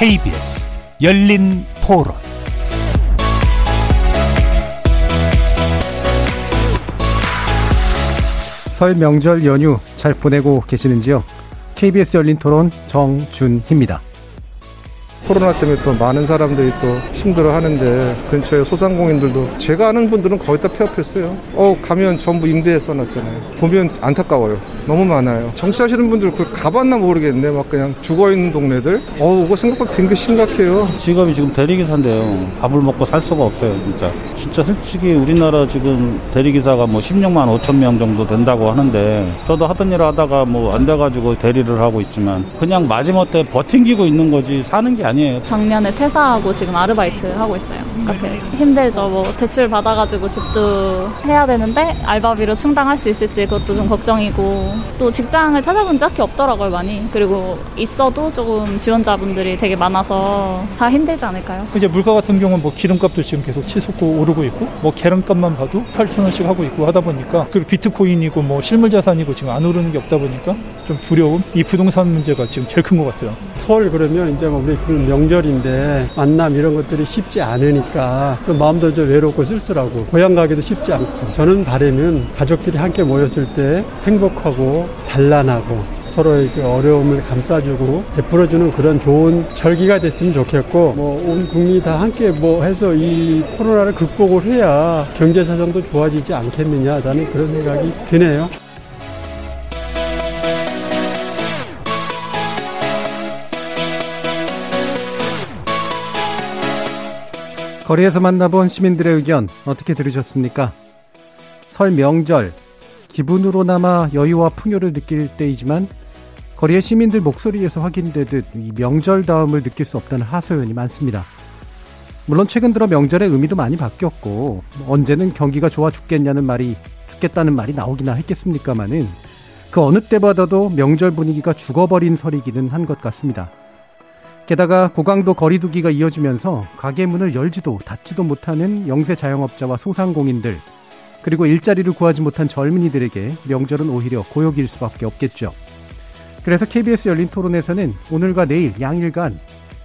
KBS 열린 토론 설 명절 연휴 잘 보내고 계시는지요? KBS 열린 토론 정준희입니다. 코로나 때문에 또 많은 사람들이 또 힘들어 하는데 근처에 소상공인들도 제가 아는 분들은 거의 다 폐업했어요. 어, 가면 전부 임대에 써놨잖아요. 보면 안타까워요. 너무 많아요. 정치하시는 분들 그 가봤나 모르겠네. 막 그냥 죽어 있는 동네들. 어, 이거 생각보다 되게 심각해요. 직업이 지금 대리기사인데요. 밥을 먹고 살 수가 없어요, 진짜. 진짜 솔직히 우리나라 지금 대리기사가 뭐 16만 5천 명 정도 된다고 하는데 저도 하던 일 하다가 뭐 안 돼가지고 대리를 하고 있지만 그냥 마지못해 버팅기고 있는 거지 사는 게 아니에요. 작년에 퇴사하고 지금 아르바이트 하고 있어요. 카페에서. 힘들죠. 뭐 대출 받아가지고 집도 해야 되는데 알바비로 충당할 수 있을지 그것도 좀 걱정이고 또 직장을 찾아본 딱히 없더라고요, 많이. 그리고 있어도 조금 지원자분들이 되게 많아서 다 힘들지 않을까요? 이제 물가 같은 경우는 뭐 기름값도 지금 계속 치솟고 오르고 있고 뭐 계란값만 봐도 8천 원씩 하고 있고 하다 보니까 그리고 비트코인이고 뭐 실물 자산이고 지금 안 오르는 게 없다 보니까 좀 두려움 이 부동산 문제가 지금 제일 큰 것 같아요. 설 그러면 이제 뭐 우리 그 명절인데 만남 이런 것들이 쉽지 않으니까 좀 마음도 좀 외롭고 쓸쓸하고 고향 가기도 쉽지 않고 저는 바라면 가족들이 함께 모였을 때 행복하고 단란하고 서로의 그 어려움을 감싸주고 베풀어주는 그런 좋은 절기가 됐으면 좋겠고 뭐 온 국민이 다 함께 뭐 해서 이 코로나를 극복을 해야 경제 사정도 좋아지지 않겠느냐 나는 그런 생각이 드네요. 거리에서 만나본 시민들의 의견 어떻게 들으셨습니까? 설 명절 기분으로나마 여유와 풍요를 느낄 때이지만 거리의 시민들 목소리에서 확인되듯 이 명절다움을 느낄 수 없다는 하소연이 많습니다. 물론 최근 들어 명절의 의미도 많이 바뀌었고 언제는 경기가 좋아 죽겠냐는 말이 죽겠다는 말이 나오기나 했겠습니까마는 그 어느 때보다도 명절 분위기가 죽어버린 설이기는 한 것 같습니다. 게다가 고강도 거리두기가 이어지면서 가게 문을 열지도 닫지도 못하는 영세 자영업자와 소상공인들 그리고 일자리를 구하지 못한 젊은이들에게 명절은 오히려 고역일 수밖에 없겠죠. 그래서 KBS 열린 토론에서는 오늘과 내일 양일간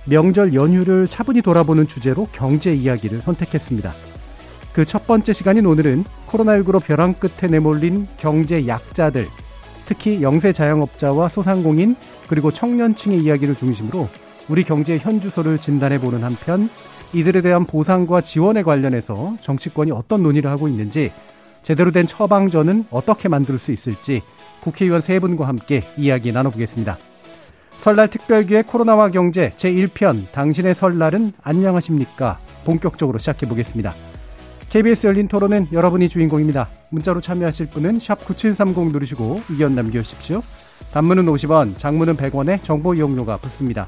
명절 연휴를 차분히 돌아보는 주제로 경제 이야기를 선택했습니다. 그 첫 번째 시간인 오늘은 코로나19로 벼랑 끝에 내몰린 경제 약자들, 특히 영세 자영업자와 소상공인 그리고 청년층의 이야기를 중심으로 우리 경제의 현 주소를 진단해 보는 한편 이들에 대한 보상과 지원에 관련해서 정치권이 어떤 논의를 하고 있는지 제대로 된 처방전은 어떻게 만들 수 있을지 국회의원 세 분과 함께 이야기 나눠보겠습니다. 설날 특별기획 코로나와 경제 제1편 당신의 설날은 안녕하십니까? 본격적으로 시작해 보겠습니다. KBS 열린 토론은 여러분이 주인공입니다. 문자로 참여하실 분은 9730 누르시고 의견 남겨주십시오. 단문은 50원, 장문은 100원에 정보 이용료가 붙습니다.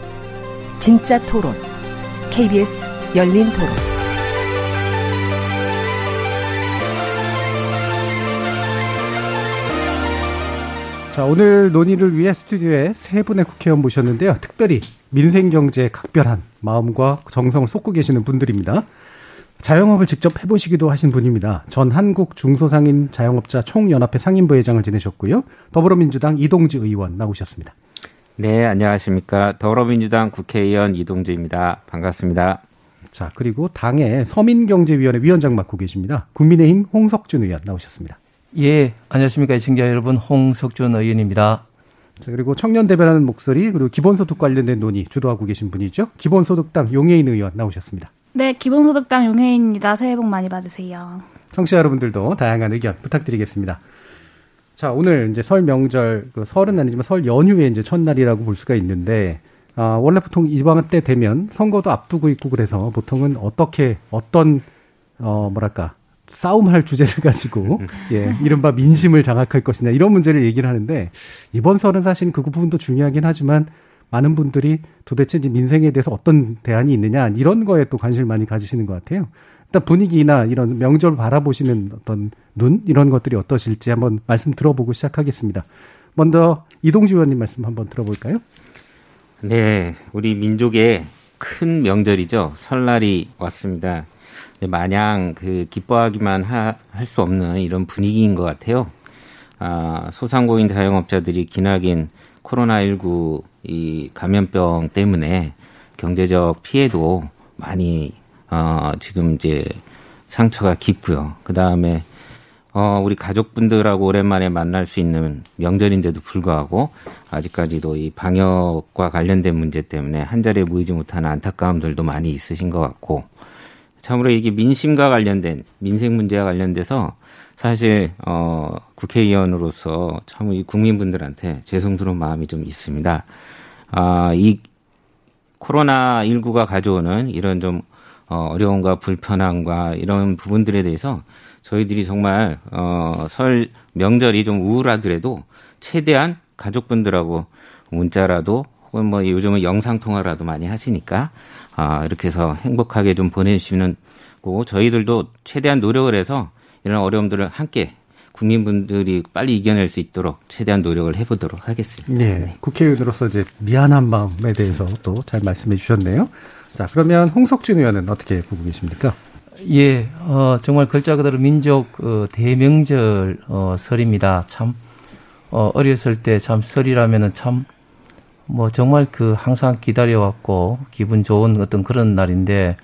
진짜 토론. KBS 열린 토론. 자, 오늘 논의를 위해 스튜디오에 세 분의 국회의원 모셨는데요. 특별히 민생경제에 각별한 마음과 정성을 쏟고 계시는 분들입니다. 자영업을 직접 해보시기도 하신 분입니다. 전 한국 중소상인 자영업자 총연합회 상임부회장을 지내셨고요. 더불어민주당 이동지 의원 나오셨습니다. 네, 안녕하십니까. 더불어민주당 국회의원 이동주입니다. 반갑습니다. 자, 그리고 당의 서민경제위원회 위원장 맡고 계십니다. 국민의힘 홍석준 의원 나오셨습니다. 예, 안녕하십니까. 시청자 여러분, 홍석준 의원입니다. 자, 그리고 청년 대변하는 목소리, 그리고 기본소득 관련된 논의 주도하고 계신 분이죠. 기본소득당 용해인 의원 나오셨습니다. 네, 기본소득당 용혜인입니다. 새해 복 많이 받으세요. 청취자 여러분들도 다양한 의견 부탁드리겠습니다. 자, 오늘 이제 설 명절, 그 설은 아니지만 설 연휴의 이제 첫날이라고 볼 수가 있는데, 아, 원래 보통 이번 때 되면 선거도 앞두고 있고 그래서 보통은 어떻게, 어떤, 어, 뭐랄까, 싸움할 주제를 가지고, 예, 이른바 민심을 장악할 것이냐, 이런 문제를 얘기를 하는데, 이번 설은 사실 그 부분도 중요하긴 하지만, 많은 분들이 도대체 민생에 대해서 어떤 대안이 있느냐 이런 거에 또 관심을 많이 가지시는 것 같아요. 일단 분위기나 이런 명절 바라보시는 어떤 눈 이런 것들이 어떠실지 한번 말씀 들어보고 시작하겠습니다. 먼저 이동주 의원님 말씀 한번 들어볼까요? 네, 우리 민족의 큰 명절이죠. 설날이 왔습니다. 마냥 그 기뻐하기만 할 수 없는 이런 분위기인 것 같아요. 아, 소상공인 자영업자들이 기나긴 코로나19 이 감염병 때문에 경제적 피해도 많이 어, 지금 이제 상처가 깊고요. 그 다음에 어, 우리 가족분들하고 오랜만에 만날 수 있는 명절인데도 불구하고 아직까지도 이 방역과 관련된 문제 때문에 한 자리에 모이지 못하는 안타까움들도 많이 있으신 것 같고 참으로 이게 민심과 관련된 민생 문제와 관련돼서 사실 어 국회의원으로서 참 이 국민분들한테 죄송스러운 마음이 좀 있습니다. 아 이 코로나 19가 가져오는 이런 좀 어, 어려움과 불편함과 이런 부분들에 대해서 저희들이 정말 어, 설 명절이 좀 우울하더라도 최대한 가족분들하고 문자라도 혹은 뭐 요즘은 영상 통화라도 많이 하시니까 아, 이렇게 해서 행복하게 좀 보내주시는 고 저희들도 최대한 노력을 해서 이런 어려움들을 함께 국민분들이 빨리 이겨낼 수 있도록 최대한 노력을 해보도록 하겠습니다. 네, 네. 국회의원으로서 이제 미안한 마음에 대해서 또 잘 말씀해 주셨네요. 자, 그러면 홍석준 의원은 어떻게 보고 계십니까? 예, 어, 정말 글자 그대로 민족 어, 대명절 어, 설입니다. 참 어, 어렸을 때 참 설이라면은 참 뭐 정말 그 항상 기다려왔고 기분 좋은 어떤 그런 날인데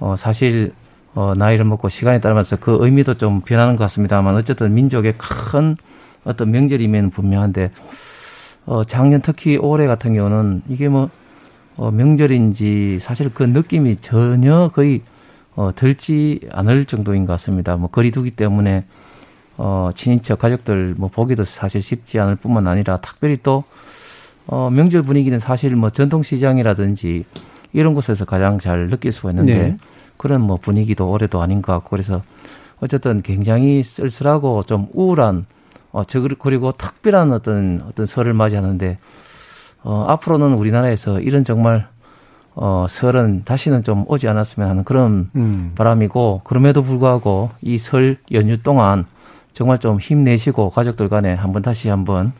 어, 사실 어, 나이를 먹고 시간이 따르면서 그 의미도 좀 변하는 것 같습니다만 어쨌든 민족의 큰 어떤 명절이면 분명한데 어, 작년 특히 올해 같은 경우는 이게 뭐 어, 명절인지 사실 그 느낌이 전혀 거의 어, 들지 않을 정도인 것 같습니다. 뭐 거리두기 때문에 어, 친인척 가족들 뭐 보기도 사실 쉽지 않을 뿐만 아니라 특별히 또 어, 명절 분위기는 사실 뭐 전통시장이라든지 이런 곳에서 가장 잘 느낄 수가 있는데 네. 그런 뭐 분위기도 올해도 아닌 것 같고 그래서 어쨌든 굉장히 쓸쓸하고 좀 우울한 어, 저 그리고 특별한 어떤 어떤 설을 맞이하는데 어, 앞으로는 우리나라에서 이런 정말 어, 설은 다시는 좀 오지 않았으면 하는 그런 음. 바람이고 그럼에도 불구하고 이 설 연휴 동안 정말 좀 힘내시고 가족들 간에 한번 다시 한번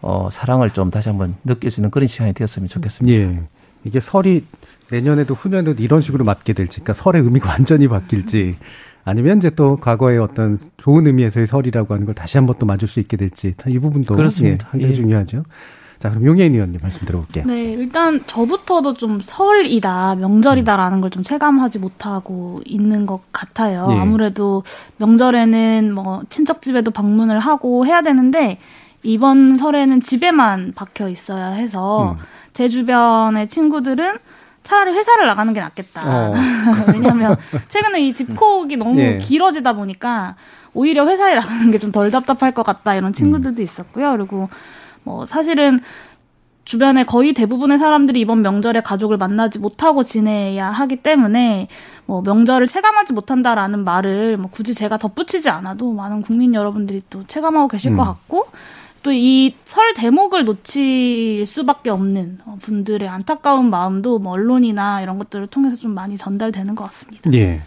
어, 사랑을 좀 다시 한번 느낄 수 있는 그런 시간이 되었으면 좋겠습니다. 예. 이게 설이 내년에도 후년에도 이런 식으로 맞게 될지, 그러니까 설의 의미가 완전히 바뀔지, 아니면 이제 또 과거의 어떤 좋은 의미에서의 설이라고 하는 걸 다시 한번 또 맞을 수 있게 될지, 이 부분도 그렇습니다. 예, 상당히 예. 중요하죠. 자, 그럼 용혜인 의원님 말씀 들어볼게요. 네, 일단 저부터도 좀 설이다, 명절이다라는 걸 좀 체감하지 못하고 있는 것 같아요. 예. 아무래도 명절에는 뭐 친척 집에도 방문을 하고 해야 되는데 이번 설에는 집에만 박혀 있어야 해서 음. 제 주변의 친구들은 차라리 회사를 나가는 게 낫겠다. 어. 왜냐하면 최근에 이 집콕이 너무 예. 길어지다 보니까 오히려 회사에 나가는 게 좀 덜 답답할 것 같다 이런 친구들도 음. 있었고요. 그리고 뭐 사실은 주변에 거의 대부분의 사람들이 이번 명절에 가족을 만나지 못하고 지내야 하기 때문에 뭐 명절을 체감하지 못한다라는 말을 뭐 굳이 제가 덧붙이지 않아도 많은 국민 여러분들이 또 체감하고 계실 음. 것 같고 또 이 설 대목을 놓칠 수밖에 없는 어, 분들의 안타까운 마음도 뭐 언론이나 이런 것들을 통해서 좀 많이 전달되는 것 같습니다. 예.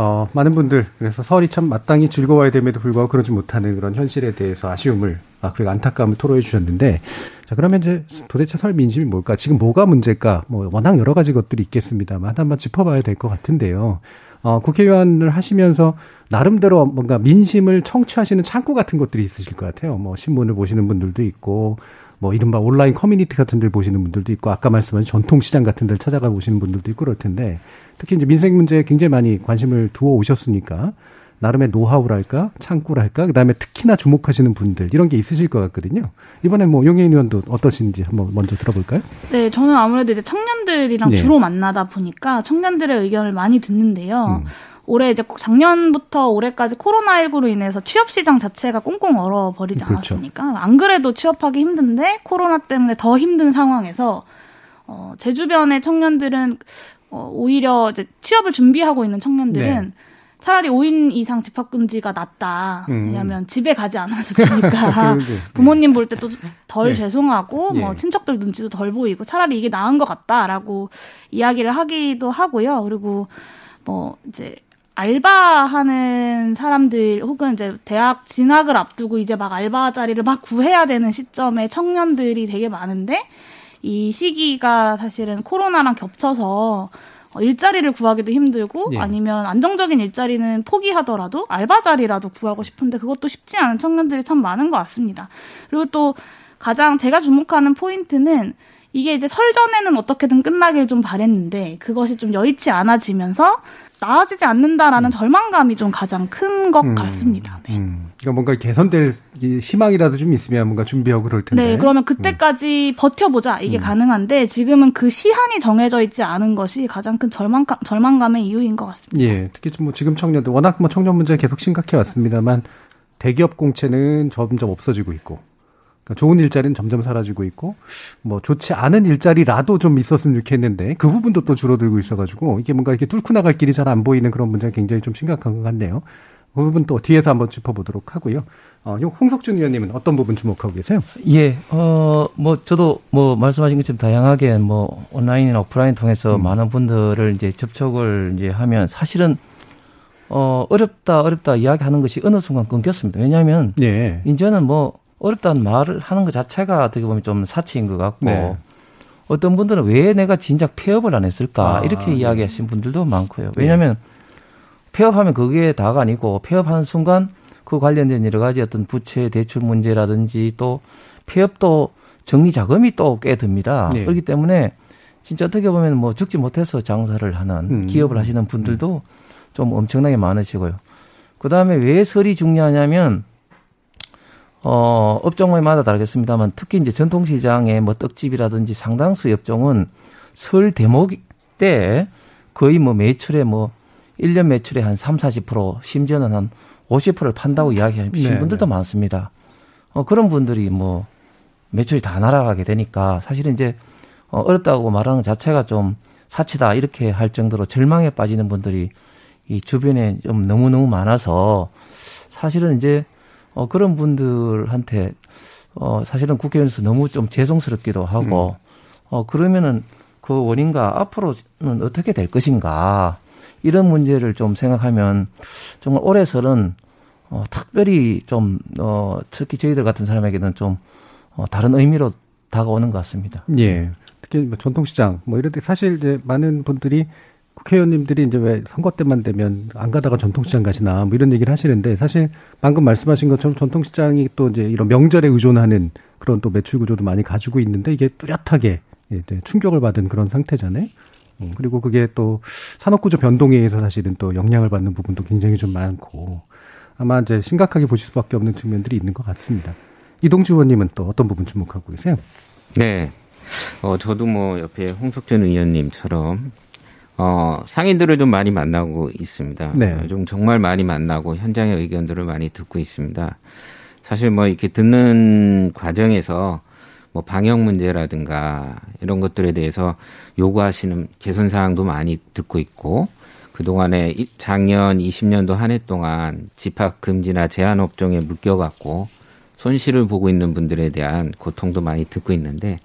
어, 많은 분들 그래서 설이 참 마땅히 즐거워야 됨에도 불구하고 그러지 못하는 그런 현실에 대해서 아쉬움을 아, 그리고 안타까움을 토로해 주셨는데 자 그러면 이제 도대체 설 민심이 뭘까? 지금 뭐가 문제일까? 뭐 워낙 여러 가지 것들이 있겠습니다만 한번 짚어봐야 될 것 같은데요. 어, 국회의원을 하시면서 나름대로 뭔가 민심을 청취하시는 창구 같은 것들이 있으실 것 같아요. 뭐 신문을 보시는 분들도 있고 뭐 이른바 온라인 커뮤니티 같은 데를 보시는 분들도 있고 아까 말씀하신 전통시장 같은 데를 찾아가 보시는 분들도 있고 그럴 텐데 특히 이제 민생 문제에 굉장히 많이 관심을 두어 오셨으니까 나름의 노하우랄까 창구랄까 그다음에 특히나 주목하시는 분들 이런 게 있으실 것 같거든요. 이번에 뭐 용혜인 의원도 어떠신지 한번 먼저 들어볼까요? 네, 저는 아무래도 이제 청년들이랑 네. 주로 만나다 보니까 청년들의 의견을 많이 듣는데요. 음. 올해 이제 작년부터 올해까지 코로나19로 인해서 취업 시장 자체가 꽁꽁 얼어 버리지 그렇죠. 않았습니까? 안 그래도 취업하기 힘든데 코로나 때문에 더 힘든 상황에서 어, 제 주변의 청년들은 어, 오히려 이제 취업을 준비하고 있는 청년들은 네. 차라리 5인 이상 집합금지가 낫다. 음. 왜냐하면 집에 가지 않아도 되니까 네. 부모님 볼 때 또덜 네. 죄송하고 뭐 예. 친척들 눈치도 덜 보이고 차라리 이게 나은 것 같다라고 이야기를 하기도 하고요. 그리고 뭐 이제 알바하는 사람들 혹은 이제 대학 진학을 앞두고 이제 막 알바 자리를 막 구해야 되는 시점에 청년들이 되게 많은데 이 시기가 사실은 코로나랑 겹쳐서 어, 일자리를 구하기도 힘들고 예. 아니면 안정적인 일자리는 포기하더라도 알바 자리라도 구하고 싶은데 그것도 쉽지 않은 청년들이 참 많은 것 같습니다. 그리고 또 가장 제가 주목하는 포인트는 이게 이제 설 전에는 어떻게든 끝나길 좀 바랬는데 그것이 좀 여의치 않아지면서 나아지지 않는다라는 음. 절망감이 좀 가장 큰것 음. 같습니다. 네. 음. 그러니까 뭔가 개선될 희망이라도 좀 있으면 뭔가 준비하고 그럴 텐데. 네, 그러면 그때까지 음. 버텨보자 이게 음. 가능한데 지금은 그 시한이 정해져 있지 않은 것이 가장 큰 절망감, 절망감의 이유인 것 같습니다. 예, 특히 뭐 지금 청년들 워낙 뭐 청년 문제 계속 심각해 왔습니다만 대기업 공채는 점점 없어지고 있고 그러니까 좋은 일자리는 점점 사라지고 있고 뭐 좋지 않은 일자리라도 좀 있었으면 좋겠는데 그 부분도 또 줄어들고 있어가지고 이게 뭔가 이렇게 뚫고 나갈 길이 잘 안 보이는 그런 문제가 굉장히 좀 심각한 것 같네요. 그 부분 또 뒤에서 한번 짚어보도록 하고요. 어, 홍석준 의원님은 어떤 부분 주목하고 계세요? 예, 어, 뭐 저도 뭐 말씀하신 것처럼 다양하게 뭐 온라인이나 오프라인 통해서 음. 많은 분들을 이제 접촉을 이제 하면 사실은 어, 어렵다, 어렵다 이야기하는 것이 어느 순간 끊겼습니다. 왜냐하면 예. 이제는 뭐 어렵다는 말을 하는 것 자체가 어떻게 보면 좀 사치인 것 같고 네. 어떤 분들은 왜 내가 진작 폐업을 안 했을까 아, 이렇게 네. 이야기하신 분들도 많고요. 왜냐하면 폐업하면 그게 다가 아니고 폐업하는 순간 그 관련된 여러 가지 어떤 부채 대출 문제라든지 또 폐업도 정리 자금이 또 꽤 듭니다. 네. 그렇기 때문에 진짜 어떻게 보면 뭐 죽지 못해서 장사를 하는 음. 기업을 하시는 분들도 음. 좀 엄청나게 많으시고요. 그 다음에 왜 설이 중요하냐면 어, 업종마다 다르겠습니다만 특히 이제 전통시장의 뭐 떡집이라든지 상당수 업종은 설 대목 때 거의 뭐 매출에 뭐 1년 매출의 한 3, 40% 심지어는 한 50%를 판다고 이야기하신 네, 분들도 네. 많습니다. 어, 그런 분들이 뭐 매출이 다 날아가게 되니까 사실은 이제 어, 어렵다고 말하는 자체가 좀 사치다 이렇게 할 정도로 절망에 빠지는 분들이 이 주변에 좀 너무너무 많아서 사실은 이제 어, 그런 분들한테 어, 사실은 국회의원에서 너무 좀 죄송스럽기도 하고 음. 어, 그러면은 그 원인과 앞으로는 어떻게 될 것인가 이런 문제를 좀 생각하면 정말 올해 설은 어, 특별히 좀 어, 특히 저희들 같은 사람에게는 좀 어, 다른 의미로 다가오는 것 같습니다. 예. 특히 뭐 전통시장 뭐 이런 데 사실 이제 많은 분들이 국회의원님들이 이제 왜 선거 때만 되면 안 가다가 전통시장 가시나 뭐 이런 얘기를 하시는데 사실 방금 말씀하신 것처럼 전통시장이 또 이제 이런 명절에 의존하는 그런 또 매출 구조도 많이 가지고 있는데 이게 뚜렷하게 충격을 받은 그런 상태잖아요. 음, 그리고 그게 또 산업구조 변동에 의해서 사실은 또 영향을 받는 부분도 굉장히 좀 많고 아마 이제 심각하게 보실 수밖에 없는 측면들이 있는 것 같습니다. 이동주 의원님은 또 어떤 부분 주목하고 계세요? 네. 어, 저도 뭐 옆에 홍석천 의원님처럼 어, 상인들을 좀 많이 만나고 있습니다. 네. 좀 정말 많이 만나고 현장의 의견들을 많이 듣고 있습니다. 사실 뭐 이렇게 듣는 과정에서 뭐 방역 문제라든가 이런 것들에 대해서 요구하시는 개선 사항도 많이 듣고 있고 그동안에 작년 20년도 한 해 동안 집합 금지나 제한 업종에 묶여 갖고 손실을 보고 있는 분들에 대한 고통도 많이 듣고 있는데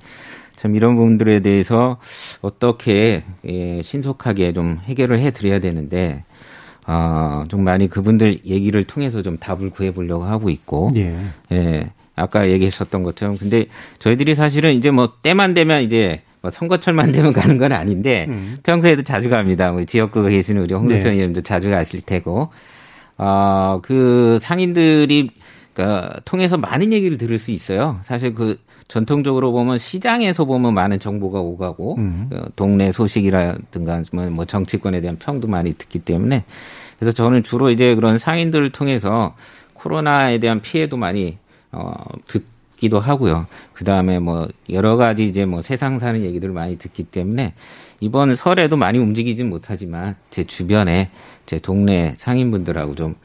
참 이런 부분들에 대해서 어떻게 예, 신속하게 좀 해결을 해 드려야 되는데 어, 좀 많이 그분들 얘기를 통해서 좀 답을 구해 보려고 하고 있고 예. 예. 아까 얘기했었던 것처럼 근데 저희들이 사실은 이제 뭐 때만 되면 이제 뭐 선거철만 되면 가는 건 아닌데 음. 평소에도 자주 갑니다. 뭐 지역구에 계시는 우리 홍석천 네. 의원도 자주 가실 테고 어그 상인들이 그니까 통해서 많은 얘기를 들을 수 있어요. 사실 그 전통적으로 보면 시장에서 보면 많은 정보가 오가고 음. 그 동네 소식이라든가 뭐 정치권에 대한 평도 많이 듣기 때문에 그래서 저는 주로 이제 그런 상인들을 통해서 코로나에 대한 피해도 많이 어 듣기도 하고요. 그 다음에 뭐 여러 가지 이제 뭐 세상 사는 얘기들을 많이 듣기 때문에 이번 설에도 많이 움직이진 못하지만 제 주변에 제 동네 상인분들하고 좀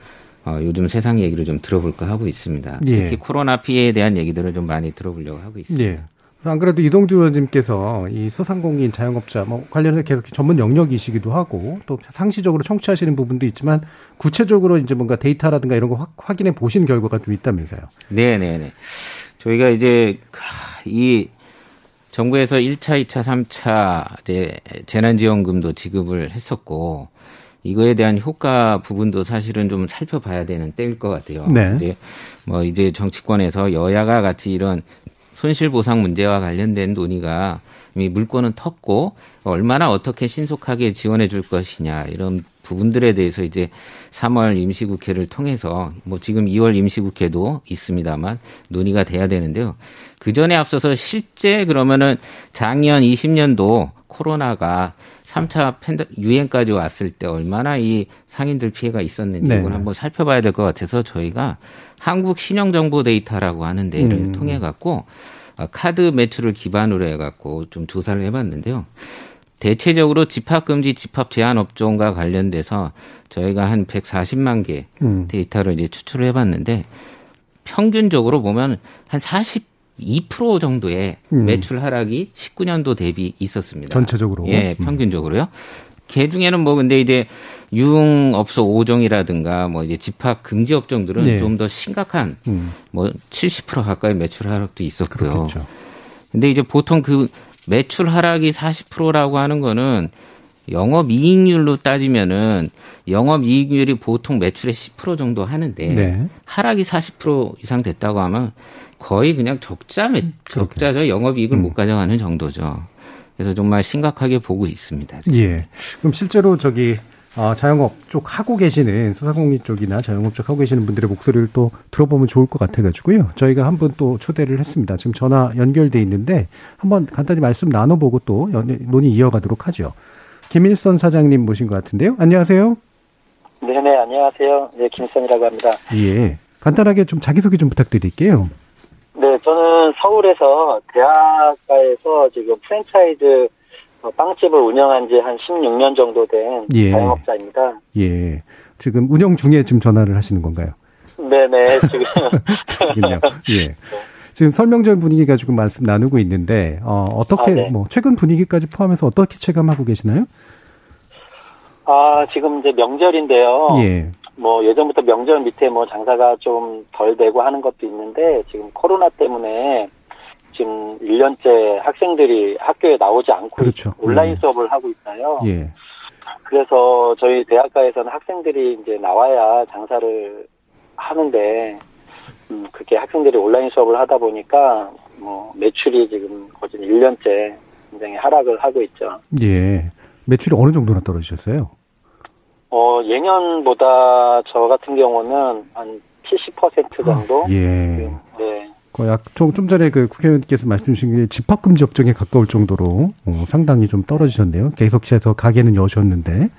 어, 요즘 세상 얘기를 좀 들어볼까 하고 있습니다. 예. 특히 코로나 피해에 대한 얘기들을 좀 많이 들어보려고 하고 있습니다. 예. 안 그래도 이동주 의원님께서 이 소상공인 자영업자 뭐 관련해서 계속 전문 영역이시기도 하고 또 상시적으로 청취하시는 부분도 있지만 구체적으로 이제 뭔가 데이터라든가 이런 거 확, 확인해 보신 결과가 좀 있다면서요. 네 네 네. 저희가 이제 이 정부에서 1차, 2차, 3차 이제 재난지원금도 지급을 했었고 이거에 대한 효과 부분도 사실은 좀 살펴봐야 되는 때일 것 같아요. 네. 이제 뭐 이제 정치권에서 여야가 같이 이런 손실 보상 문제와 관련된 논의가 이미 물꼬는 텄고 얼마나 어떻게 신속하게 지원해 줄 것이냐 이런 부분들에 대해서 이제 3월 임시국회를 통해서 뭐 지금 2월 임시국회도 있습니다만 논의가 돼야 되는데요. 그 전에 앞서서 실제 그러면은 작년 20년도 코로나가 3차 팬더 유행까지 왔을 때 얼마나 이 상인들 피해가 있었는지 네. 이걸 한번 살펴봐야 될 것 같아서 저희가 한국 신용 정보 데이터라고 하는 데를 음. 통해 갖고 어, 카드 매출을 기반으로 해 갖고 좀 조사를 해 봤는데요. 대체적으로 집합 금지 집합 제한 업종과 관련돼서 저희가 한 140만 개 음. 데이터를 이제 추출을 해 봤는데 평균적으로 보면 한 40 2% 정도의 음. 매출 하락이 19년도 대비 있었습니다. 전체적으로. 예, 음. 평균적으로요. 개 중에는 뭐 근데 이제 유흥업소 5종이라든가 뭐 이제 집합 금지 업종들은 네. 좀더 심각한 음. 뭐70% 가까이 매출 하락도 있었고요. 그렇겠죠. 근데 이제 보통 그 매출 하락이 40%라고 하는 거는 영업 이익률로 따지면은 영업 이익률이 보통 매출의 10% 정도 하는데 네. 하락이 40% 이상 됐다고 하면 거의 그냥 적자 매, 적자죠. 영업이익을 음. 못 가져가는 정도죠. 그래서 정말 심각하게 보고 있습니다. 지금. 예. 그럼 실제로 저기 어, 자영업 쪽 하고 계시는 소상공인 쪽이나 자영업 쪽 하고 계시는 분들의 목소리를 또 들어보면 좋을 것 같아가지고요. 저희가 한 분 또 초대를 했습니다. 지금 전화 연결돼 있는데 한번 간단히 말씀 나눠보고 또 논의 이어가도록 하죠. 김일선 사장님 모신 것 같은데요. 안녕하세요. 네네 안녕하세요. 네 김일선이라고 합니다. 예. 간단하게 좀 자기소개 좀 부탁드릴게요. 네, 저는 서울에서 대학가에서 지금 프랜차이즈 어, 빵집을 운영한 지 한 16년 정도 된 예. 자영업자입니다. 예. 지금 운영 중에 지금 전화를 하시는 건가요? 네네, 지금. 지금요. 예. 지금 설명절 분위기 가지고 말씀 나누고 있는데, 어, 어떻게, 아, 네. 뭐, 최근 분위기까지 포함해서 어떻게 체감하고 계시나요? 아, 지금 이제 명절인데요. 예. 뭐 예전부터 명절 밑에 뭐 장사가 좀 덜 되고 하는 것도 있는데 지금 코로나 때문에 지금 1년째 학생들이 학교에 나오지 않고 그렇죠. 온라인 음. 수업을 하고 있어요. 예. 그래서 저희 대학가에서는 학생들이 이제 나와야 장사를 하는데 음, 그렇게 학생들이 온라인 수업을 하다 보니까 뭐 매출이 지금 거의 1년째 굉장히 하락을 하고 있죠. 예. 매출이 어느 정도나 떨어지셨어요? 어, 예년보다 저 같은 경우는 한 70% 정도? 아, 예. 네. 약, 좀, 좀 전에 그 국회의원께서 말씀 주신 게 집합금지 업종에 가까울 정도로 어, 상당히 좀 떨어지셨네요. 계속해서 가게는 여셨는데.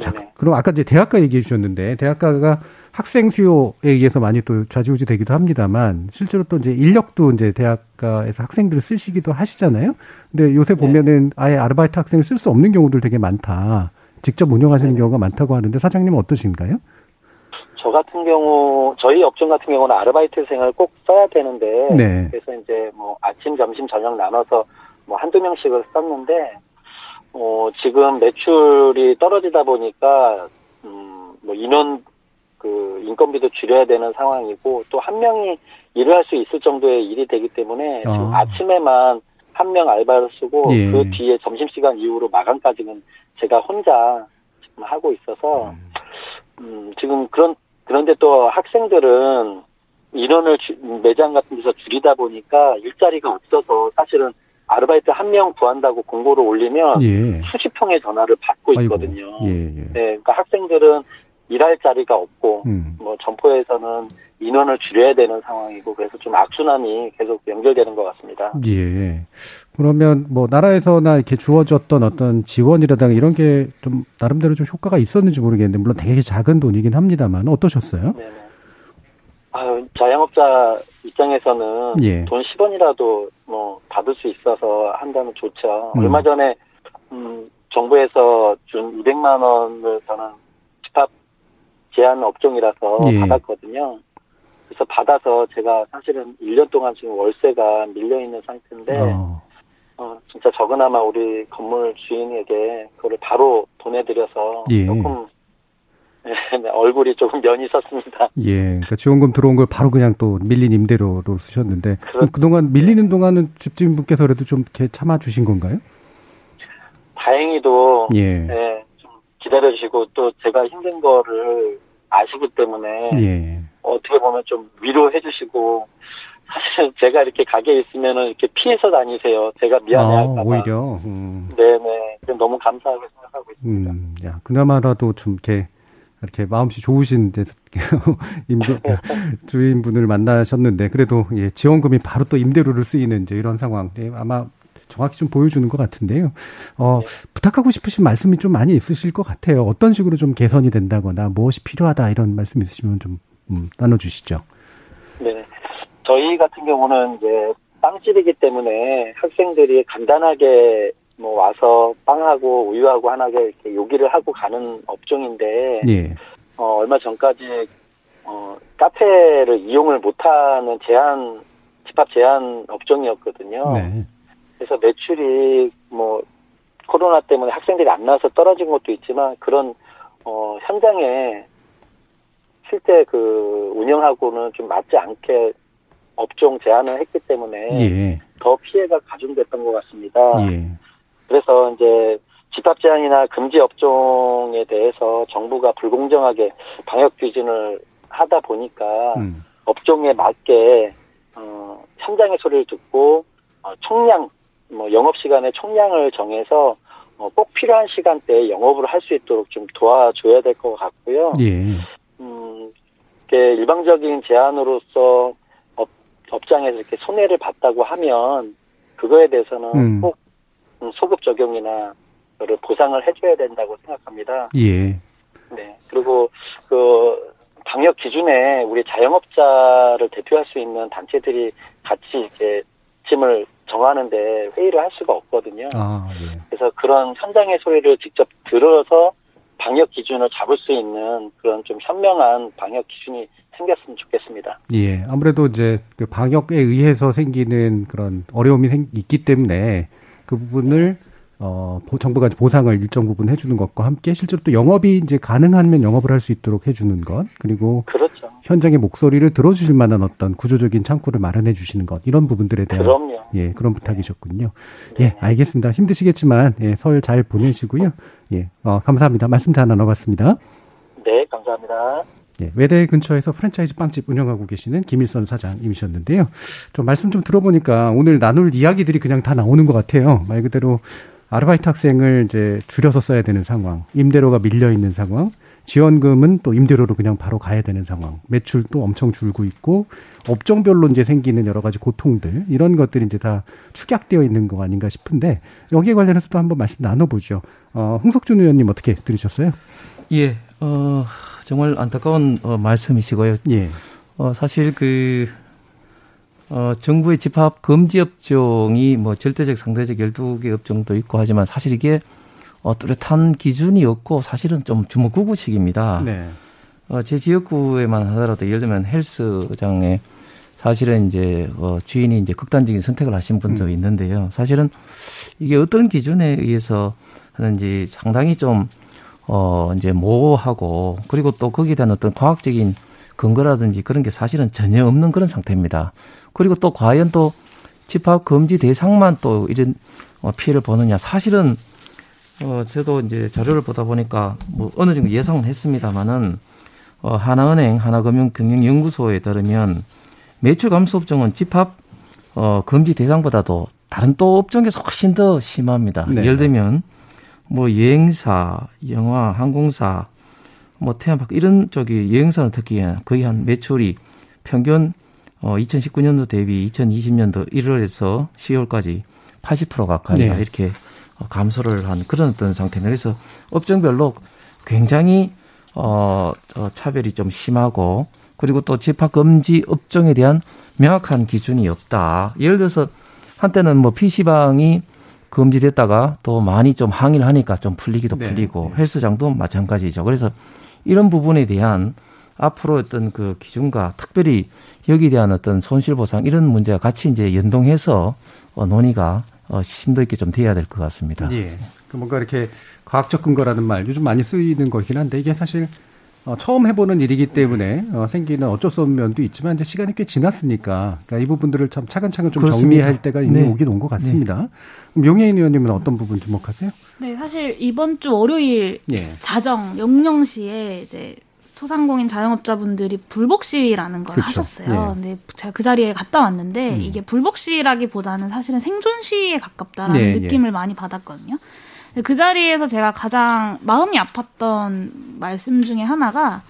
자, 그럼 아까 이제 대학가 얘기해 주셨는데, 대학가가 학생 수요에 의해서 많이 또 좌지우지 되기도 합니다만, 실제로 또 이제 인력도 이제 대학가에서 학생들을 쓰시기도 하시잖아요. 근데 요새 네. 보면은 아예 아르바이트 학생을 쓸 수 없는 경우들 되게 많다. 직접 운영하시는 네. 경우가 많다고 하는데 사장님은 어떠신가요? 저 같은 경우 저희 업종 같은 경우는 아르바이트 생을 꼭 써야 되는데 네. 그래서 이제 뭐 아침 점심 저녁 나눠서 뭐 한두 명씩을 썼는데 어 지금 매출이 떨어지다 보니까 음뭐 인원 그 인건비도 줄여야 되는 상황이고 또 한 명이 일을 할 수 있을 정도의 일이 되기 때문에 어. 지금 아침에만 한 명 알바를 쓰고 예. 그 뒤에 점심시간 이후로 마감까지는 제가 혼자 지금 하고 있어서 음, 음 지금 그런 그런데 또 학생들은 인원을 주, 매장 같은 데서 줄이다 보니까 일자리가 없어서 사실은 아르바이트 한 명 구한다고 공고를 올리면 예. 수십 통의 전화를 받고 있거든요. 예, 예. 네, 그러니까 학생들은 일할 자리가 없고 음. 뭐 점포에서는 인원을 줄여야 되는 상황이고 그래서 좀 악순환이 계속 연결되는 것 같습니다. 예. 그러면 뭐 나라에서나 이렇게 주어졌던 어떤 지원이라든가 이런 게 좀 나름대로 좀 효과가 있었는지 모르겠는데 물론 되게 작은 돈이긴 합니다만 어떠셨어요? 네. 아 자영업자 입장에서는 예. 돈 10원이라도 뭐 받을 수 있어서 한다면 좋죠. 음. 얼마 전에 음 정부에서 준 200만 원을 저는 제한 업종이라서 예. 받았거든요. 그래서 받아서 제가 사실은 1년 동안 지금 월세가 밀려 있는 상태인데 어. 어, 진짜 적은아마 우리 건물 주인에게 그거를 바로 보내드려서 예. 조금 네, 얼굴이 조금 면이 섰습니다. 예, 그러니까 지원금 들어온 걸 바로 그냥 또 밀린 임대료로 쓰셨는데 그럼 그동안 밀리는 동안은 집주인분께서라도 좀 이렇게 참아주신 건가요? 다행히도 예. 네, 좀 기다려주시고 또 제가 힘든 거를 아시기 때문에 예. 어떻게 보면 좀 위로해 주시고 사실 제가 이렇게 가게에 있으면은 이렇게 피해서 다니세요. 제가 미안해할까 아, 오히려. 음. 네네. 너무 감사하게 생각하고 있습니다. 음, 야 그나마라도 좀 이렇게 이렇게 마음씨 좋으신 이제 임대 주인분을 만나셨는데 그래도 예, 지원금이 바로 또 임대료를 쓰이는 이제 이런 상황 예, 아마 정확히 좀 보여주는 것 같은데요. 어, 네. 부탁하고 싶으신 말씀이 좀 많이 있으실 것 같아요. 어떤 식으로 좀 개선이 된다거나 무엇이 필요하다 이런 말씀 있으시면 좀 음, 나눠주시죠. 네. 저희 같은 경우는 이제 빵집이기 때문에 학생들이 간단하게 뭐 와서 빵하고 우유하고 하나게 이렇게 요기를 하고 가는 업종인데 예. 어, 얼마 전까지 어, 카페를 이용을 못하는 제한 집합 제한 업종이었거든요. 네. 그래서 매출이 뭐 코로나 때문에 학생들이 안 나와서 떨어진 것도 있지만 그런 어, 현장에 실제 그 운영하고는 좀 맞지 않게 업종 제한을 했기 때문에 예. 더 피해가 가중됐던 것 같습니다. 예. 그래서 이제 집합 제한이나 금지 업종에 대해서 정부가 불공정하게 방역 규진을 하다 보니까 음. 업종에 맞게 어, 현장의 소리를 듣고 어, 총량 뭐 영업 시간에 총량을 정해서 어, 꼭 필요한 시간대에 영업을 할 수 있도록 좀 도와줘야 될 것 같고요. 예. 음, 이게 일방적인 제한으로서 업, 업장에서 이렇게 손해를 봤다고 하면 그거에 대해서는 음. 꼭 음, 소급 적용이나 를 보상을 해줘야 된다고 생각합니다. 예. 네. 그리고 그 방역 기준에 우리 자영업자를 대표할 수 있는 단체들이 같이 이렇게 짐을 정하는데 회의를 할 수가 없거든요. 아, 예. 그래서 그런 현장의 소리를 직접 들어서 방역 기준을 잡을 수 있는 그런 좀 현명한 방역 기준이 생겼으면 좋겠습니다. 예, 아무래도 이제 그 방역에 의해서 생기는 그런 어려움이 생, 있기 때문에 그 부분을 어, 정부가 보상을 일정 부분 해주는 것과 함께 실제로 또 영업이 이제 가능하면 영업을 할 수 있도록 해주는 것 그리고 그렇죠. 현장의 목소리를 들어주실 만한 어떤 구조적인 창구를 마련해 주시는 것 이런 부분들에 대한 그럼요. 예 그런 부탁이셨군요. 네. 예 알겠습니다. 힘드시겠지만 예, 설 잘 보내시고요. 예 어, 감사합니다. 말씀 잘 나눠봤습니다. 네 감사합니다. 예, 외대 근처에서 프랜차이즈 빵집 운영하고 계시는 김일선 사장님이셨는데요. 좀 말씀 좀 들어보니까 오늘 나눌 이야기들이 그냥 다 나오는 것 같아요. 말 그대로 아르바이트 학생을 이제 줄여서 써야 되는 상황, 임대료가 밀려 있는 상황, 지원금은 또 임대료로 그냥 바로 가야 되는 상황, 매출도 엄청 줄고 있고 업종별로 이제 생기는 여러 가지 고통들 이런 것들이 이제 다 축약되어 있는 거 아닌가 싶은데 여기에 관련해서도 한번 말씀 나눠보죠. 어, 홍석준 의원님 어떻게 들으셨어요? 예, 어, 정말 안타까운 어, 말씀이시고요. 예. 어, 사실 그 어, 정부의 집합 금지 업종이 뭐 절대적, 상대적 12개 업종도 있고 하지만 사실 이게 어, 뚜렷한 기준이 없고 사실은 좀 주먹구구식입니다. 네. 어, 제 지역구에만 하더라도 예를 들면 헬스장에 사실은 이제 어, 주인이 이제 극단적인 선택을 하신 분도 음. 있는데요. 사실은 이게 어떤 기준에 의해서 하는지 상당히 좀 어, 이제 모호하고 그리고 또 거기에 대한 어떤 과학적인 근거라든지 그런 게 사실은 전혀 없는 그런 상태입니다. 그리고 또 과연 또 집합 금지 대상만 또 이런 어, 피해를 보느냐. 사실은 어, 저도 이제 자료를 보다 보니까 뭐 어느 정도 예상은 했습니다만은 어, 하나은행, 하나금융경영연구소에 따르면 매출 감소 업종은 집합 어, 금지 대상보다도 다른 또 업종에서 훨씬 더 심합니다. 네. 예를 들면 뭐 여행사, 영화, 항공사, 뭐 태양밖 이런 쪽이 여행사는 특히 거의 한 매출이 평균 어 2019년도 대비 2020년도 1월에서 10월까지 80% 가까이 네. 이렇게 어, 감소를 한 그런 어떤 상태입니다. 그래서 업종별로 굉장히 어, 어 차별이 좀 심하고 그리고 또 집합 금지 업종에 대한 명확한 기준이 없다. 예를 들어서 한때는 뭐 PC방이 금지됐다가 또 많이 좀 항의를 하니까 좀 풀리기도 네. 풀리고 헬스장도 마찬가지죠. 그래서 이런 부분에 대한 앞으로 어떤 그 기준과 특별히 여기에 대한 어떤 손실보상 이런 문제가 같이 이제 연동해서 어, 논의가 어, 심도 있게 좀 돼야 될 것 같습니다. 예. 그 뭔가 이렇게 과학적 근거라는 말 요즘 많이 쓰이는 거긴 한데 이게 사실 어, 처음 해보는 일이기 때문에 어, 생기는 어쩔 수 없는 면도 있지만 이제 시간이 꽤 지났으니까 그러니까 이 부분들을 참 차근차근 좀 그렇습니다. 정리할 때가 이미 네. 오긴 온 것 같습니다. 네. 그럼 용혜인 의원님은 어떤 부분 주목하세요? 네, 사실 이번 주 월요일 예. 자정 영영시에 이제 소상공인 자영업자분들이 불복 시위라는 걸 그렇죠. 하셨어요. 네. 근데 제가 그 자리에 갔다 왔는데 음. 이게 불복 시위라기보다는 사실은 생존 시위에 가깝다라는 네, 느낌을 예. 많이 받았거든요. 그 자리에서 제가 가장 마음이 아팠던 말씀 중에 하나가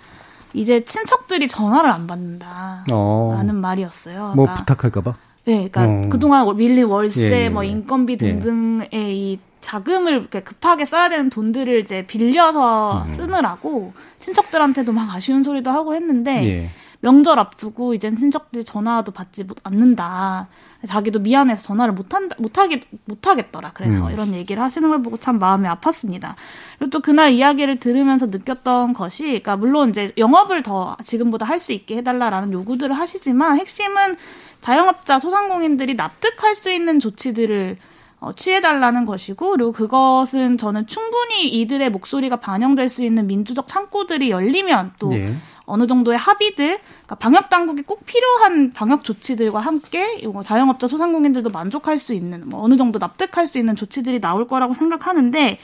이제 친척들이 전화를 안 받는다라는 어. 말이었어요. 뭐 그러니까, 부탁할까봐? 네, 그러니까 어. 그동안 밀린 월세, 예, 예. 뭐 인건비 예. 등등의 이 자금을 이렇게 급하게 써야 되는 돈들을 이제 빌려서 음. 쓰느라고 친척들한테도 막 아쉬운 소리도 하고 했는데 예. 명절 앞두고 이젠 친척들이 전화도 받지 않는다. 자기도 미안해서 전화를 못한다, 못하겠, 못하겠더라. 그래서 음. 이런 얘기를 하시는 걸 보고 참 마음이 아팠습니다. 그리고 또 그날 이야기를 들으면서 느꼈던 것이, 그러니까 물론 이제 영업을 더 지금보다 할 수 있게 해달라라는 요구들을 하시지만 핵심은 자영업자 소상공인들이 납득할 수 있는 조치들을 어, 취해달라는 것이고, 그리고 그것은 저는 충분히 이들의 목소리가 반영될 수 있는 민주적 창구들이 열리면 또 네. 어느 정도의 합의들, 그러니까 방역 당국이 꼭 필요한 방역 조치들과 함께 이거 자영업자 소상공인들도 만족할 수 있는 뭐 어느 정도 납득할 수 있는 조치들이 나올 거라고 생각하는데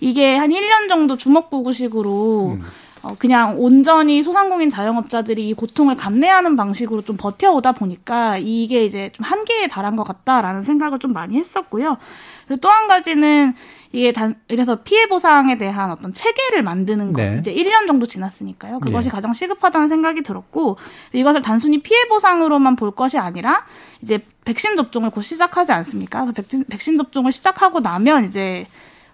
이게 한 1년 정도 주먹구구식으로 음. 어, 그냥 온전히 소상공인 자영업자들이 이 고통을 감내하는 방식으로 좀 버텨오다 보니까 이게 이제 좀 한계에 달한 것 같다라는 생각을 좀 많이 했었고요. 그리고 또 한 가지는 이게 단, 이래서 피해 보상에 대한 어떤 체계를 만드는 거 네. 이제 1년 정도 지났으니까요. 그것이 네. 가장 시급하다는 생각이 들었고 이것을 단순히 피해 보상으로만 볼 것이 아니라 이제 백신 접종을 곧 시작하지 않습니까? 그래서 백신, 백신 접종을 시작하고 나면 이제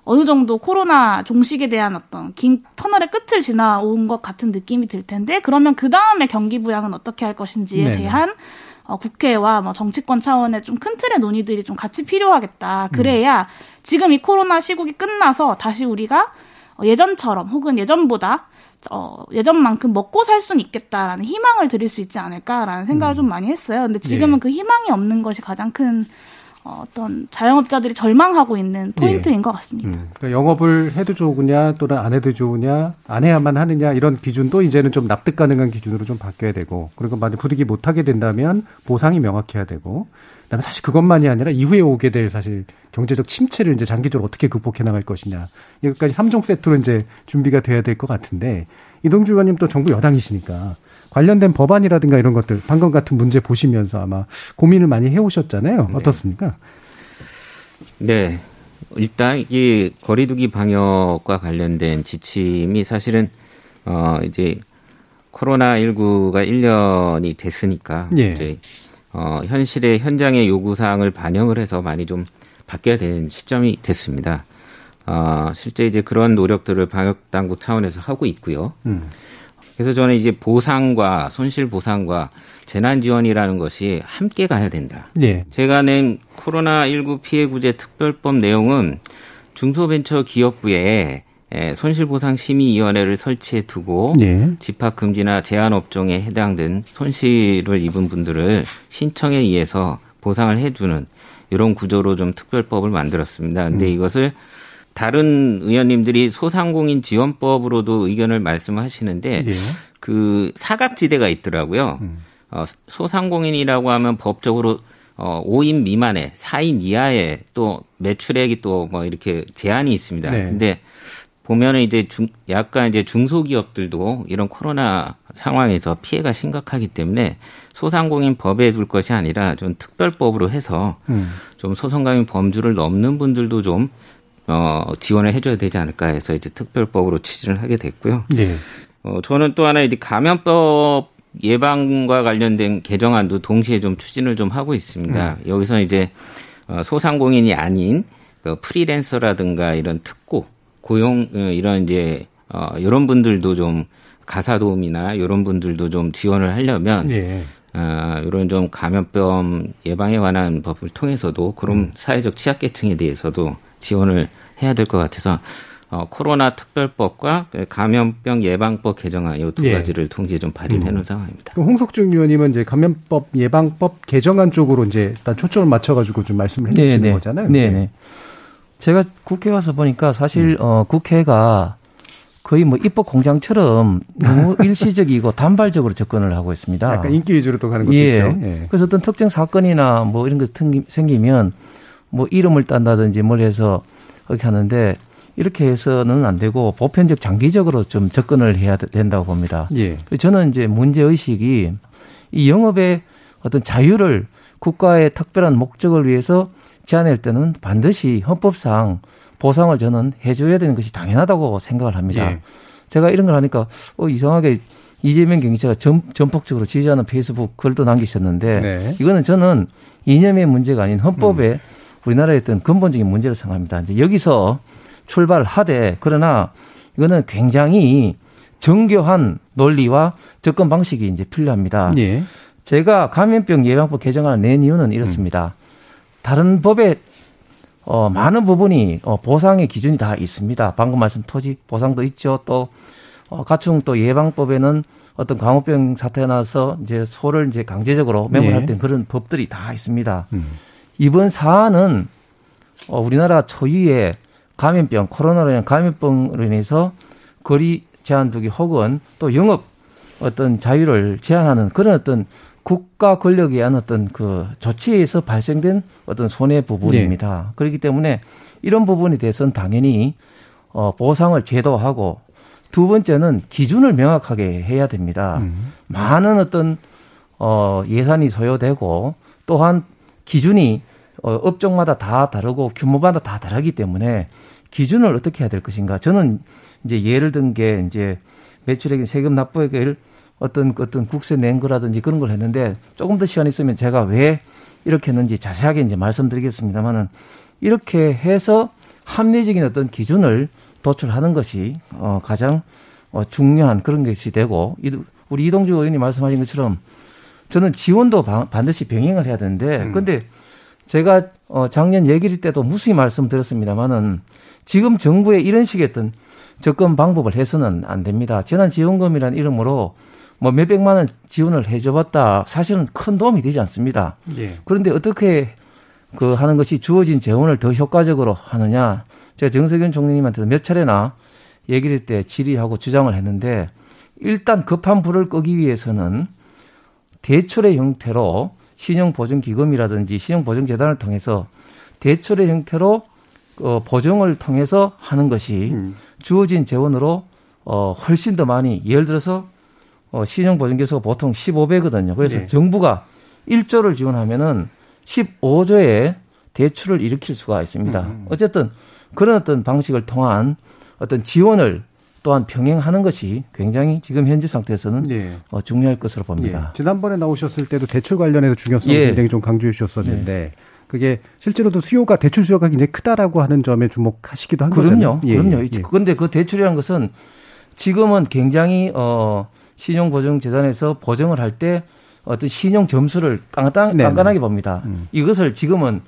어느 정도 코로나 종식에 대한 어떤 긴 터널의 끝을 지나온 것 같은 느낌이 들 텐데 그러면 그 다음에 경기 부양은 어떻게 할 것인지에 네네. 대한 어, 국회와 뭐 정치권 차원의 좀 큰 틀의 논의들이 좀 같이 필요하겠다. 그래야 음. 지금 이 코로나 시국이 끝나서 다시 우리가 어, 예전처럼 혹은 예전보다 어, 예전만큼 먹고 살 수는 있겠다라는 희망을 드릴 수 있지 않을까라는 생각을 음. 좀 많이 했어요. 근데 지금은 네. 그 희망이 없는 것이 가장 큰 어, 어떤 자영업자들이 절망하고 있는 포인트인 예. 것 같습니다. 음, 그러니까 영업을 해도 좋으냐 또는 안 해도 좋으냐 안 해야만 하느냐 이런 기준도 이제는 좀 납득 가능한 기준으로 좀 바뀌어야 되고 그리고 만약 부득이 못하게 된다면 보상이 명확해야 되고 그다음에 사실 그것만이 아니라 이후에 오게 될 사실 경제적 침체를 이제 장기적으로 어떻게 극복해 나갈 것이냐 여기까지 3종 세트로 이제 준비가 돼야 될 것 같은데 이동주 의원님 또 정부 여당이시니까 관련된 법안이라든가 이런 것들 방금 같은 문제 보시면서 아마 고민을 많이 해오셨잖아요. 네. 어떻습니까? 네. 일단 이 거리두기 방역과 관련된 지침이 사실은 어 이제 코로나 19가 1년이 됐으니까 예. 이제 어 현실의 현장의 요구 사항을 반영을 해서 많이 좀 바뀌어야 되는 시점이 됐습니다. 어 실제 이제 그런 노력들을 방역 당국 차원에서 하고 있고요. 음. 그래서 저는 이제 보상과 손실 보상과 재난 지원이라는 것이 함께 가야 된다. 네. 제가 낸 코로나 19 피해 구제 특별법 내용은 중소벤처기업부에 손실보상심의위원회를 설치해 두고 네. 집합 금지나 제한 업종에 해당된 손실을 입은 분들을 신청에 의해서 보상을 해주는 이런 구조로 좀 특별법을 만들었습니다. 근데 음. 이것을 다른 의원님들이 소상공인 지원법으로도 의견을 말씀하시는데 예. 그 사각지대가 있더라고요. 음. 어, 소상공인이라고 하면 법적으로 어, 5인 미만의 4인 이하의 또 매출액이 또 뭐 이렇게 제한이 있습니다. 네. 근데 보면은 이제 중, 약간 이제 중소기업들도 이런 코로나 상황에서 피해가 심각하기 때문에 소상공인 법에 둘 것이 아니라 좀 특별법으로 해서 음. 좀 소상공인 범주를 넘는 분들도 좀 어, 지원을 해줘야 되지 않을까 해서 이제 특별법으로 추진을 하게 됐고요. 네. 어, 저는 또 하나 이제 감염법 예방과 관련된 개정안도 동시에 좀 추진을 좀 하고 있습니다. 음. 여기서 이제 어, 소상공인이 아닌 그 프리랜서라든가 이런 특고 고용 어, 이런 이제 어, 이런 분들도 좀 가사 도움이나 이런 분들도 좀 지원을 하려면 예. 어, 이런 좀 감염병 예방에 관한 법을 통해서도 그런 음. 사회적 취약계층에 대해서도 지원을 해야 될 것 같아서 어, 코로나 특별법과 감염병 예방법 개정안 이두 예. 가지를 동시에 좀 발의를 음. 해놓은 상황입니다. 홍석중 의원님은 이제 감염법 예방법 개정안 쪽으로 이제 일단 초점을 맞춰가지고 좀 말씀을 해주시는 네네. 거잖아요. 네네. 네. 제가 국회 와서 보니까 사실 음. 어, 국회가 거의 뭐 입법 공장처럼 너무 일시적이고 단발적으로 접근을 하고 있습니다. 약간 인기 위주로 또 가는 것도 예. 있죠. 예. 그래서 어떤 특정 사건이나 뭐 이런 것 생기면 뭐 이름을 딴다든지 뭘 해서 그렇게 하는데 이렇게 해서는 안 되고 보편적 장기적으로 좀 접근을 해야 된다고 봅니다. 예. 저는 이제 문제 의식이 이 영업의 어떤 자유를 국가의 특별한 목적을 위해서 제한할 때는 반드시 헌법상 보상을 저는 해줘야 되는 것이 당연하다고 생각을 합니다. 예. 제가 이런 걸 하니까 어 이상하게 이재명 경기자가 전, 전폭적으로 지지하는 페이스북 글도 남기셨는데 네. 이거는 저는 이념의 문제가 아닌 헌법에 음. 우리나라의 어떤 근본적인 문제를 생각합니다. 이제 여기서 출발을 하되 그러나 이거는 굉장히 정교한 논리와 접근 방식이 이제 필요합니다. 예. 제가 감염병 예방법 개정안을 낸 이유는 이렇습니다. 음. 다른 법에 어, 많은 부분이 어, 보상의 기준이 다 있습니다. 방금 말씀 토지 보상도 있죠. 또 어, 가충 또 예방법에는 어떤 광우병 사태가 나서 이제 소를 이제 강제적으로 매몰할 때 네. 그런 법들이 다 있습니다. 음. 이번 사안은 어, 우리나라 초유의 감염병 코로나로 인한 감염병으로 인해서 거리 제한 두기 혹은 또 영업 어떤 자유를 제한하는 그런 어떤 국가 권력에 의한 어떤 그 조치에서 발생된 어떤 손해 부분입니다. 네. 그렇기 때문에 이런 부분에 대해서는 당연히 어 보상을 제도하고 두 번째는 기준을 명확하게 해야 됩니다. 음. 많은 어떤 어 예산이 소요되고 또한 기준이 어 업종마다 다 다르고 규모마다 다 다르기 때문에 기준을 어떻게 해야 될 것인가. 저는 이제 예를 든 게 이제 매출액인 세금 납부액을 어떤 어떤 국세 낸 거라든지 그런 걸 했는데 조금 더 시간 있으면 제가 왜 이렇게 했는지 자세하게 이제 말씀드리겠습니다만은 이렇게 해서 합리적인 어떤 기준을 도출하는 것이 어 가장 어 중요한 그런 것이 되고 우리 이동주 의원이 말씀하신 것처럼 저는 지원도 반드시 병행을 해야 되는데 음. 근데 제가 어 작년 얘기일 때도 무수히 말씀드렸습니다만은 지금 정부의 이런 식의 어떤 접근 방법을 해서는 안 됩니다. 재난지원금이라는 이름으로 뭐 몇백만 원 지원을 해줘봤다. 사실은 큰 도움이 되지 않습니다. 예. 그런데 어떻게 그 하는 것이 주어진 재원을 더 효과적으로 하느냐. 제가 정세균 총리님한테도 몇 차례나 얘기를 때 질의하고 주장을 했는데 일단 급한 불을 끄기 위해서는 대출의 형태로 신용보증기금이라든지 신용보증재단을 통해서 대출의 형태로 어, 보증을 통해서 하는 것이 음. 주어진 재원으로 어, 훨씬 더 많이 예를 들어서 어, 신용보증계수가 보통 15배거든요. 그래서 네. 정부가 1조를 지원하면은 15조의 대출을 일으킬 수가 있습니다. 음. 어쨌든 그런 어떤 방식을 통한 어떤 지원을 또한 병행하는 것이 굉장히 지금 현재 상태에서는 네. 어, 중요할 것으로 봅니다. 예. 지난번에 나오셨을 때도 대출 관련해서 중요성을 예. 굉장히 좀 강조해 주셨었는데 예. 그게 실제로도 수요가 대출 수요가 굉장히 크다라고 하는 점에 주목하시기도 한 그럼요. 거잖아요. 예. 그럼요. 예. 그런데 그 대출이라는 것은 지금은 굉장히 어 신용보증재단에서 보증을 할 때 어떤 신용 점수를 깐깐. 깐깐하게 봅니다. 음. 이것을 지금은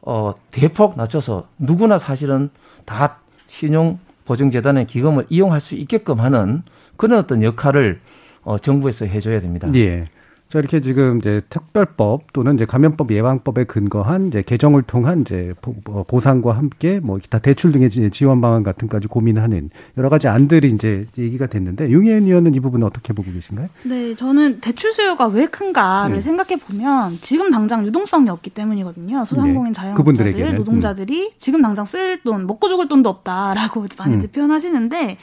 어, 대폭 낮춰서 누구나 사실은 다 신용보증재단의 기금을 이용할 수 있게끔 하는 그런 어떤 역할을 어, 정부에서 해줘야 됩니다. 예. 자, 이렇게 지금 이제 특별법 또는 이제 감염법 예방법에 근거한 이제 개정을 통한 이제 뭐 보상과 함께 뭐 기타 대출 등의 지원 방안 같은까지 고민하는 여러 가지 안들이 이제 얘기가 됐는데 윤희연 의원은 이 부분은 어떻게 보고 계신가요? 네, 저는 대출 수요가 왜 큰가를 음. 생각해 보면 지금 당장 유동성이 없기 때문이거든요. 소상공인 네. 자영업자들, 노동자들이 음. 지금 당장 쓸 돈, 먹고 죽을 돈도 없다라고 많이들 음. 표현하시는데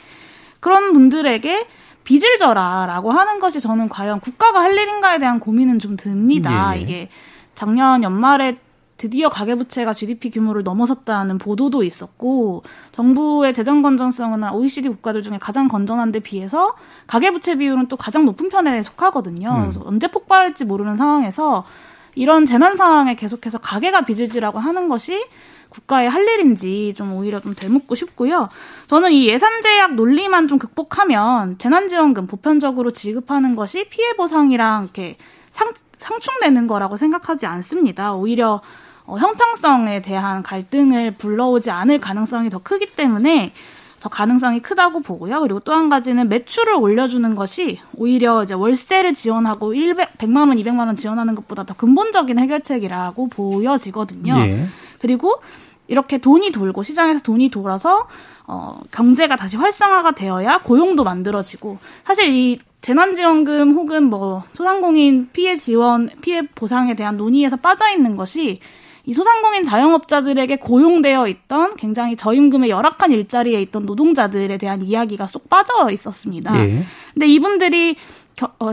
그런 분들에게 빚을 져라라고 하는 것이 저는 과연 국가가 할 일인가에 대한 고민은 좀 듭니다. 예. 이게 작년 연말에 드디어 가계부채가 GDP 규모를 넘어섰다는 보도도 있었고 정부의 재정 건전성은 OECD 국가들 중에 가장 건전한 데 비해서 가계부채 비율은 또 가장 높은 편에 속하거든요. 음. 그래서 언제 폭발할지 모르는 상황에서 이런 재난 상황에 계속해서 가계가 빚을 지라고 하는 것이 국가의 할 일인지 좀 오히려 좀 되묻고 싶고요. 저는 이 예산 제약 논리만 좀 극복하면 재난지원금 보편적으로 지급하는 것이 피해 보상이랑 이렇게 상, 상충되는 거라고 생각하지 않습니다. 오히려 어, 형평성에 대한 갈등을 불러오지 않을 가능성이 더 크기 때문에 더 가능성이 크다고 보고요. 그리고 또 한 가지는 매출을 올려주는 것이 오히려 이제 월세를 지원하고 100, 100만 원, 200만 원 지원하는 것보다 더 근본적인 해결책이라고 보여지거든요. 예. 그리고 이렇게 돈이 돌고 시장에서 돈이 돌아서 어, 경제가 다시 활성화가 되어야 고용도 만들어지고 사실 이 재난지원금 혹은 뭐 소상공인 피해 지원, 피해 보상에 대한 논의에서 빠져 있는 것이 이 소상공인 자영업자들에게 고용되어 있던 굉장히 저임금의 열악한 일자리에 있던 노동자들에 대한 이야기가 쏙 빠져 있었습니다. 예. 근데 이분들이 어,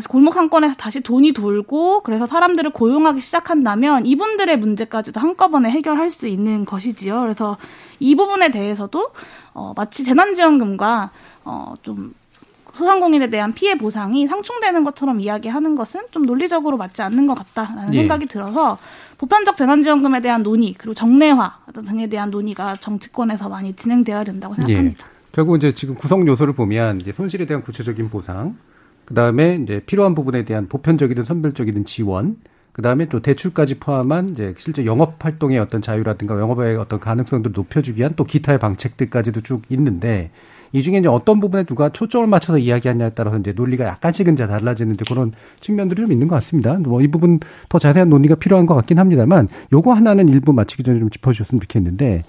골목 상권에서 다시 돈이 돌고 그래서 사람들을 고용하기 시작한다면 이분들의 문제까지도 한꺼번에 해결할 수 있는 것이지요. 그래서 이 부분에 대해서도 어, 마치 재난지원금과 어, 좀 소상공인에 대한 피해 보상이 상충되는 것처럼 이야기하는 것은 좀 논리적으로 맞지 않는 것 같다라는 예. 생각이 들어서 보편적 재난지원금에 대한 논의 그리고 정례화 등에 대한 논의가 정치권에서 많이 진행되어야 된다고 생각합니다. 예. 결국 이제 지금 구성 요소를 보면 이제 손실에 대한 구체적인 보상, 그 다음에 이제 필요한 부분에 대한 보편적이든 선별적이든 지원, 그 다음에 또 대출까지 포함한 이제 실제 영업 활동의 어떤 자유라든가 영업의 어떤 가능성들을 높여주기 위한 또 기타의 방책들까지도 쭉 있는데 이 중에 이제 어떤 부분에 누가 초점을 맞춰서 이야기하냐에 따라서 이제 논리가 약간씩은 이제 달라지는데 그런 측면들이 좀 있는 것 같습니다. 뭐 이 부분 더 자세한 논의가 필요한 것 같긴 합니다만 요거 하나는 일부 마치기 전에 좀 짚어주셨으면 좋겠는데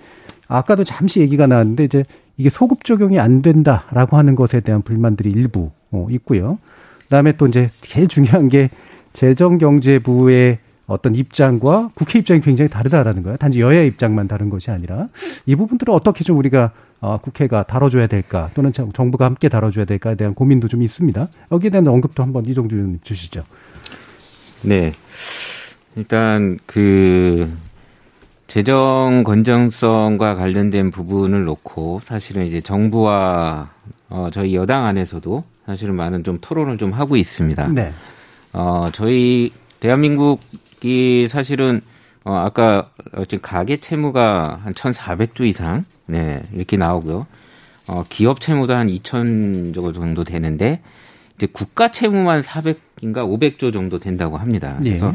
아까도 잠시 얘기가 나왔는데 이제 이게 소급 적용이 안 된다라고 하는 것에 대한 불만들이 일부 어, 있고요. 그다음에 또 이제 제일 중요한 게 재정경제부의 어떤 입장과 국회 입장이 굉장히 다르다라는 거예요. 단지 여야 입장만 다른 것이 아니라 이 부분들을 어떻게 좀 우리가 어, 국회가 다뤄줘야 될까 또는 정부가 함께 다뤄줘야 될까에 대한 고민도 좀 있습니다. 여기에 대한 언급도 한번 이종주 의원님 주시죠. 네. 일단 그 재정 건전성과 관련된 부분을 놓고 사실은 이제 정부와 어, 저희 여당 안에서도 사실은 많은 좀 토론을 좀 하고 있습니다. 네. 어, 저희 대한민국이 사실은 어, 아까 지금 가계 채무가 한 1,400조 이상 네, 이렇게 나오고요. 어, 기업 채무도 한 2천 정도 되는데 이제 국가 채무만 400인가 500조 정도 된다고 합니다. 예. 그래서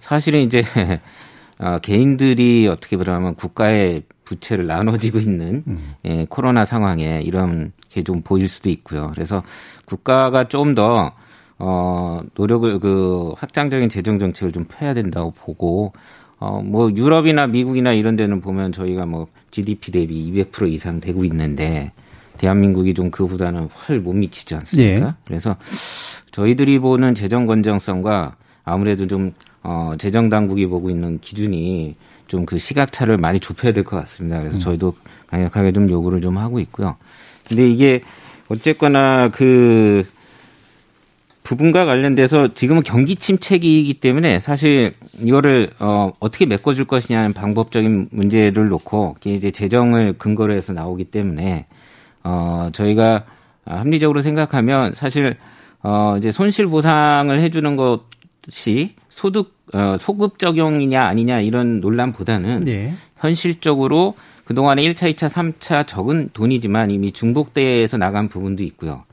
사실은 이제 어, 개인들이 어떻게 보면 국가의 부채를 나눠지고 있는 음. 예, 코로나 상황에 이런 게 좀 보일 수도 있고요. 그래서 국가가 좀 더 어, 노력을 그 확장적인 재정 정책을 좀 펴야 된다고 보고 어, 뭐 유럽이나 미국이나 이런 데는 보면 저희가 뭐 GDP 대비 200% 이상 되고 있는데 대한민국이 좀 그보다는 훨 못 미치지 않습니까? 예. 그래서 저희들이 보는 재정 건정성과 아무래도 좀 어, 재정 당국이 보고 있는 기준이 좀 그 시각차를 많이 좁혀야 될 것 같습니다. 그래서 음. 저희도 강력하게 좀 요구를 좀 하고 있고요. 근데 이게 어쨌거나 그 부분과 관련돼서 지금은 경기 침체기이기 때문에 사실 이거를 어, 어떻게 메꿔줄 것이냐는 방법적인 문제를 놓고 이제 재정을 근거로 해서 나오기 때문에 어, 저희가 합리적으로 생각하면 사실 어, 이제 손실 보상을 해주는 것이 소득 어, 소급 적용이냐 아니냐 이런 논란보다는 네. 현실적으로 그동안에 1차, 2차, 3차 적은 돈이지만 이미 중복돼서 나간 부분도 있고요.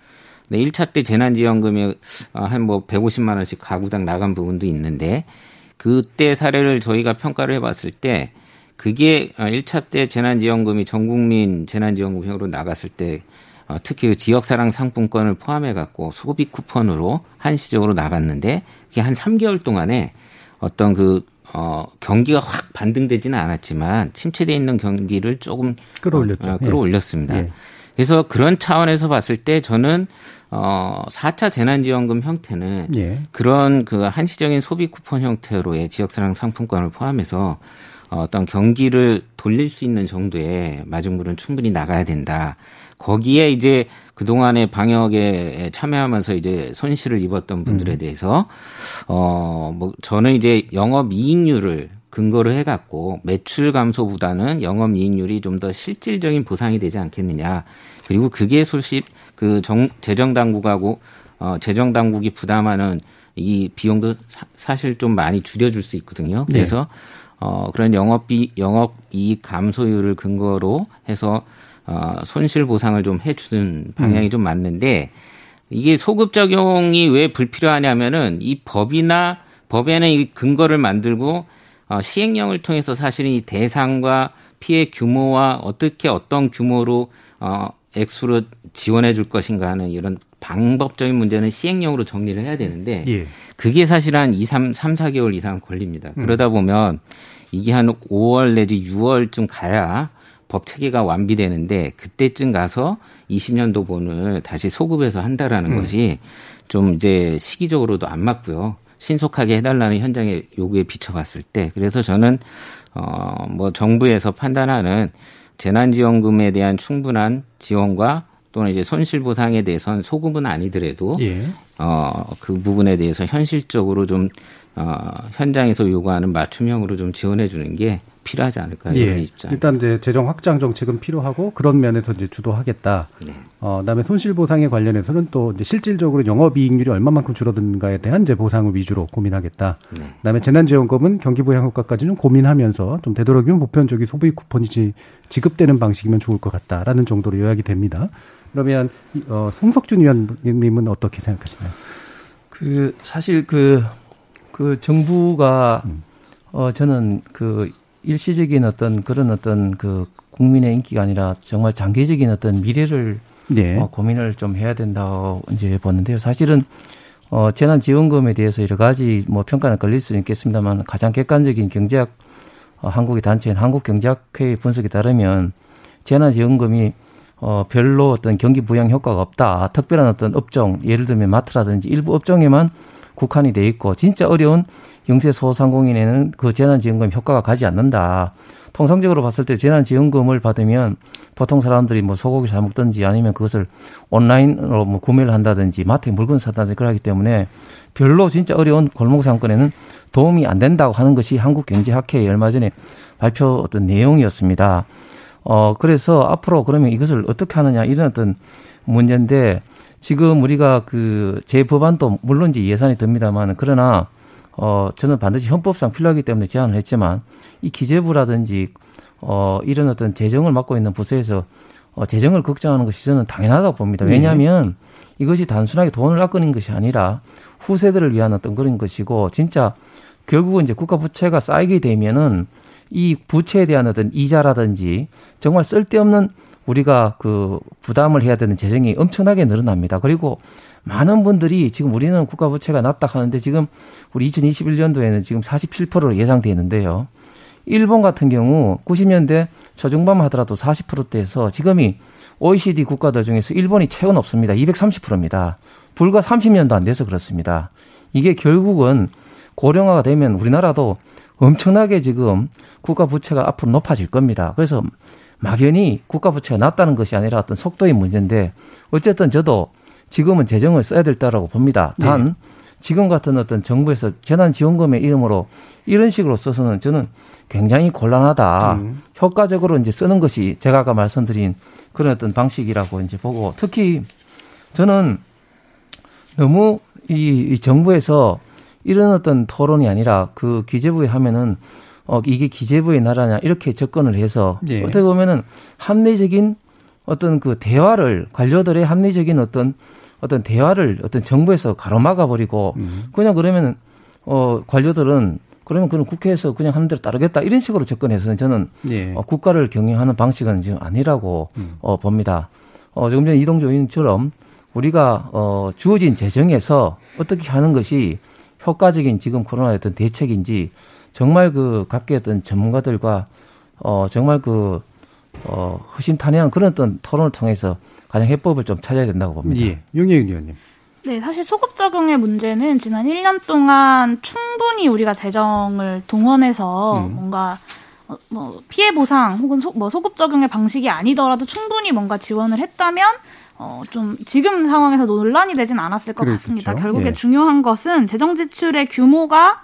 네, 1차 때 재난지원금이 어, 한뭐 150만 원씩 가구당 나간 부분도 있는데 그때 사례를 저희가 평가를 해봤을 때 그게 1차 어, 때 재난지원금이 전 국민 재난지원금형으로 나갔을 때 어, 특히 그 지역사랑 상품권을 포함해 갖고 소비 쿠폰으로 한시적으로 나갔는데 그게 한 3개월 동안에 어떤 그 어, 경기가 확 반등되지는 않았지만 침체돼 있는 경기를 조금 끌어올렸죠. 어, 끌어올렸습니다. 예. 그래서 그런 차원에서 봤을 때 저는 어 4차 재난지원금 형태는 예. 그런 그 한시적인 소비 쿠폰 형태로의 지역사랑 상품권을 포함해서 어떤 경기를 돌릴 수 있는 정도의 마중물은 충분히 나가야 된다. 거기에 이제 그동안의 방역에 참여하면서 이제 손실을 입었던 분들에 음. 대해서 어 뭐 저는 이제 영업 이익률을 근거로 해갖고 매출 감소보다는 영업 이익률이 좀 더 실질적인 보상이 되지 않겠느냐. 그리고 그게 솔직 그 정, 재정 당국하고 어, 재정 당국이 부담하는 이 비용도 사, 실좀 많이 줄여줄 수 있거든요. 네. 그래서 네. 어, 그런 영업비 영업 이익 감소율을 근거로 해서 어, 손실 보상을 좀 해주는 방향이 음. 좀 맞는데 이게 소급 적용이 왜 불필요하냐면은 이 법이나 법에는 이 근거를 만들고 어, 시행령을 통해서 사실은 이 대상과 피해 규모와 어떻게 어떤 규모로 어, 액수로 지원해 줄 것인가 하는 이런 방법적인 문제는 시행령으로 정리를 해야 되는데 예. 그게 사실 한 2, 3, 3, 4개월 이상 걸립니다. 음. 그러다 보면 이게 한 5월 내지 6월쯤 가야 법 체계가 완비되는데 그때쯤 가서 20년도 본을 다시 소급해서 한다라는 음. 것이 좀 이제 시기적으로도 안 맞고요. 신속하게 해달라는 현장의 요구에 비춰봤을 때 그래서 저는 어 뭐 정부에서 판단하는 재난지원금에 대한 충분한 지원과 또는 이제 손실보상에 대해서는 소급은 아니더라도 예. 어그 부분에 대해서 현실적으로 좀 어, 현장에서 요구하는 맞춤형으로 좀 지원해 주는 게 필요하지 않을까 예. 입장. 일단 이제 재정 확장 정책은 필요하고 그런 면에서 이제 주도하겠다. 네. 어, 그다음에 손실 보상에 관련해서는 또 이제 실질적으로 영업이익률이 얼마만큼 줄어든가에 대한 이제 보상을 위주로 고민하겠다. 네. 그다음에 재난지원금은 경기 부양 효과까지는 고민하면서 좀 되도록이면 보편적인 소비 쿠폰이 지급되는 방식이면 좋을 것 같다라는 정도로 요약이 됩니다. 그러면 어, 송석준 의원님은 어떻게 생각하시나요? 그 사실 그그 정부가 음. 어 저는 그 일시적인 어떤 그런 어떤 그 국민의 인기가 아니라 정말 장기적인 어떤 미래를 네. 어, 고민을 좀 해야 된다고 이제 보는데요. 사실은 어 재난지원금에 대해서 여러 가지 뭐 평가는 걸릴 수는 있겠습니다만 가장 객관적인 경제학 어, 한국의 단체인 한국경제학회 분석에 따르면 재난지원금이 어 별로 어떤 경기 부양 효과가 없다. 특별한 어떤 업종 예를 들면 마트라든지 일부 업종에만 국한이 돼 있고 진짜 어려운 영세 소상공인에는 그 재난지원금 효과가 가지 않는다. 통상적으로 봤을 때 재난지원금을 받으면 보통 사람들이 뭐 소고기 사 먹든지 아니면 그것을 온라인으로 뭐 구매를 한다든지 마트에 물건 사다든지 그러기 때문에 별로 진짜 어려운 골목 상권에는 도움이 안 된다고 하는 것이 한국경제학회의 얼마 전에 발표 어떤 내용이었습니다. 어, 그래서 앞으로 그러면 이것을 어떻게 하느냐 이런 어떤 문제인데 지금 우리가 그 재법안도 물론 이제 예산이 듭니다만 그러나 어 저는 반드시 헌법상 필요하기 때문에 제안을 했지만 이 기재부라든지 어 이런 어떤 재정을 맡고 있는 부서에서 어 재정을 걱정하는 것이 저는 당연하다고 봅니다. 네. 왜냐하면 네. 이것이 단순하게 돈을 아끼는 것이 아니라 후세대를 위한 어떤 그런 것이고 진짜 결국은 이제 국가 부채가 쌓이게 되면은 이 부채에 대한 어떤 이자라든지 정말 쓸데없는 우리가 그 부담을 해야 되는 재정이 엄청나게 늘어납니다. 그리고 많은 분들이 지금 우리는 국가 부채가 낮다 하는데 지금 우리 2021년도에는 지금 47%로 예상되어 있는데요. 일본 같은 경우 90년대 초중반 하더라도 40%대에서 지금이 OECD 국가들 중에서 일본이 최고 높습니다. 230%입니다. 불과 30년도 안 돼서 그렇습니다. 이게 결국은 고령화가 되면 우리나라도 엄청나게 지금 국가 부채가 앞으로 높아질 겁니다. 그래서 막연히 국가 부채가 낮다는 것이 아니라 어떤 속도의 문제인데 어쨌든 저도 지금은 재정을 써야 될 때라고 봅니다. 단 네. 지금 같은 어떤 정부에서 재난지원금의 이름으로 이런 식으로 써서는 저는 굉장히 곤란하다. 음. 효과적으로 이제 쓰는 것이 제가 아까 말씀드린 그런 어떤 방식이라고 이제 보고 특히 저는 너무 이, 이 정부에서 이런 어떤 토론이 아니라 그 기재부에 하면은 어, 이게 기재부의 나라냐 이렇게 접근을 해서 네. 어떻게 보면은 합리적인 어떤 그 대화를 관료들의 합리적인 어떤 어떤 대화를 어떤 정부에서 가로막아 버리고 음. 그냥 그러면 어 관료들은 그러면 그는 국회에서 그냥 하는 대로 따르겠다 이런 식으로 접근해서는 저는 네. 어, 국가를 경영하는 방식은 지금 아니라고 음. 어, 봅니다. 어, 조금 전에 이동조 의원처럼 우리가 어, 주어진 재정에서 어떻게 하는 것이 효과적인 지금 코로나의 어떤 대책인지 정말 그 각계 어떤 전문가들과 어 정말 그 어, 허심탄회한 그런 어떤 토론을 통해서 가장 해법을 좀 찾아야 된다고 봅니다. 예. 윤혜윤 의원님. 네, 사실 소급 적용의 문제는 지난 1년 동안 충분히 우리가 재정을 동원해서 음. 뭔가 어, 뭐 피해 보상 혹은 소, 뭐 소급 적용의 방식이 아니더라도 충분히 뭔가 지원을 했다면 어, 좀 지금 상황에서 논란이 되진 않았을 것 그렇겠죠. 같습니다. 결국에 예. 중요한 것은 재정 지출의 규모가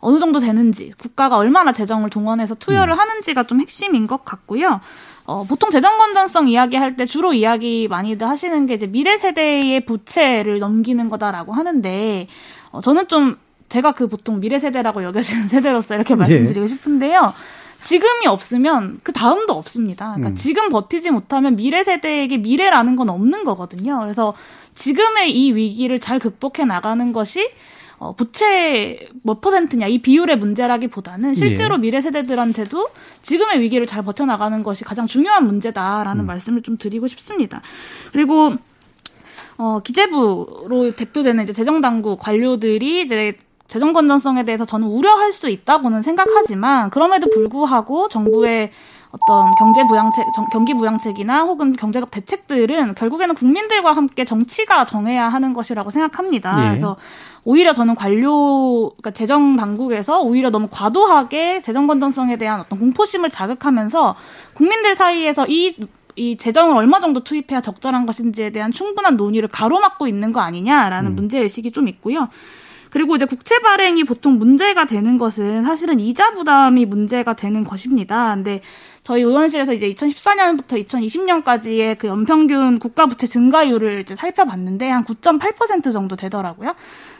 어느 정도 되는지, 국가가 얼마나 재정을 동원해서 투여를 음. 하는지가 좀 핵심인 것 같고요. 어, 보통 재정 건전성 이야기할 때 주로 이야기 많이들 하시는 게 이제 미래 세대의 부채를 넘기는 거다라고 하는데, 어, 저는 좀 제가 그 보통 미래 세대라고 여겨지는 세대로서 이렇게 네. 말씀드리고 싶은데요. 지금이 없으면 그 다음도 없습니다. 그러니까 음. 지금 버티지 못하면 미래 세대에게 미래라는 건 없는 거거든요. 그래서 지금의 이 위기를 잘 극복해 나가는 것이 어, 부채 몇 퍼센트냐 이 비율의 문제라기보다는 실제로 예. 미래 세대들한테도 지금의 위기를 잘 버텨나가는 것이 가장 중요한 문제다라는 음. 말씀을 좀 드리고 싶습니다. 그리고 어, 기재부로 대표되는 이제 재정당국 관료들이 이제 재정 건전성에 대해서 저는 우려할 수 있다고는 생각하지만 그럼에도 불구하고 정부의 어떤 경제 부양책, 경기 부양책이나 혹은 경제적 대책들은 결국에는 국민들과 함께 정치가 정해야 하는 것이라고 생각합니다. 예. 그래서 오히려 저는 관료, 그러니까 재정 당국에서 오히려 너무 과도하게 재정 건전성에 대한 어떤 공포심을 자극하면서 국민들 사이에서 이, 이 재정을 얼마 정도 투입해야 적절한 것인지에 대한 충분한 논의를 가로막고 있는 거 아니냐라는 음. 문제 의식이 좀 있고요. 그리고 이제 국채 발행이 보통 문제가 되는 것은 사실은 이자 부담이 문제가 되는 것입니다. 근데 저희 의원실에서 이제 2014년부터 2020년까지의 그 연평균 국가 부채 증가율을 이제 살펴봤는데 한 9.8% 정도 되더라고요.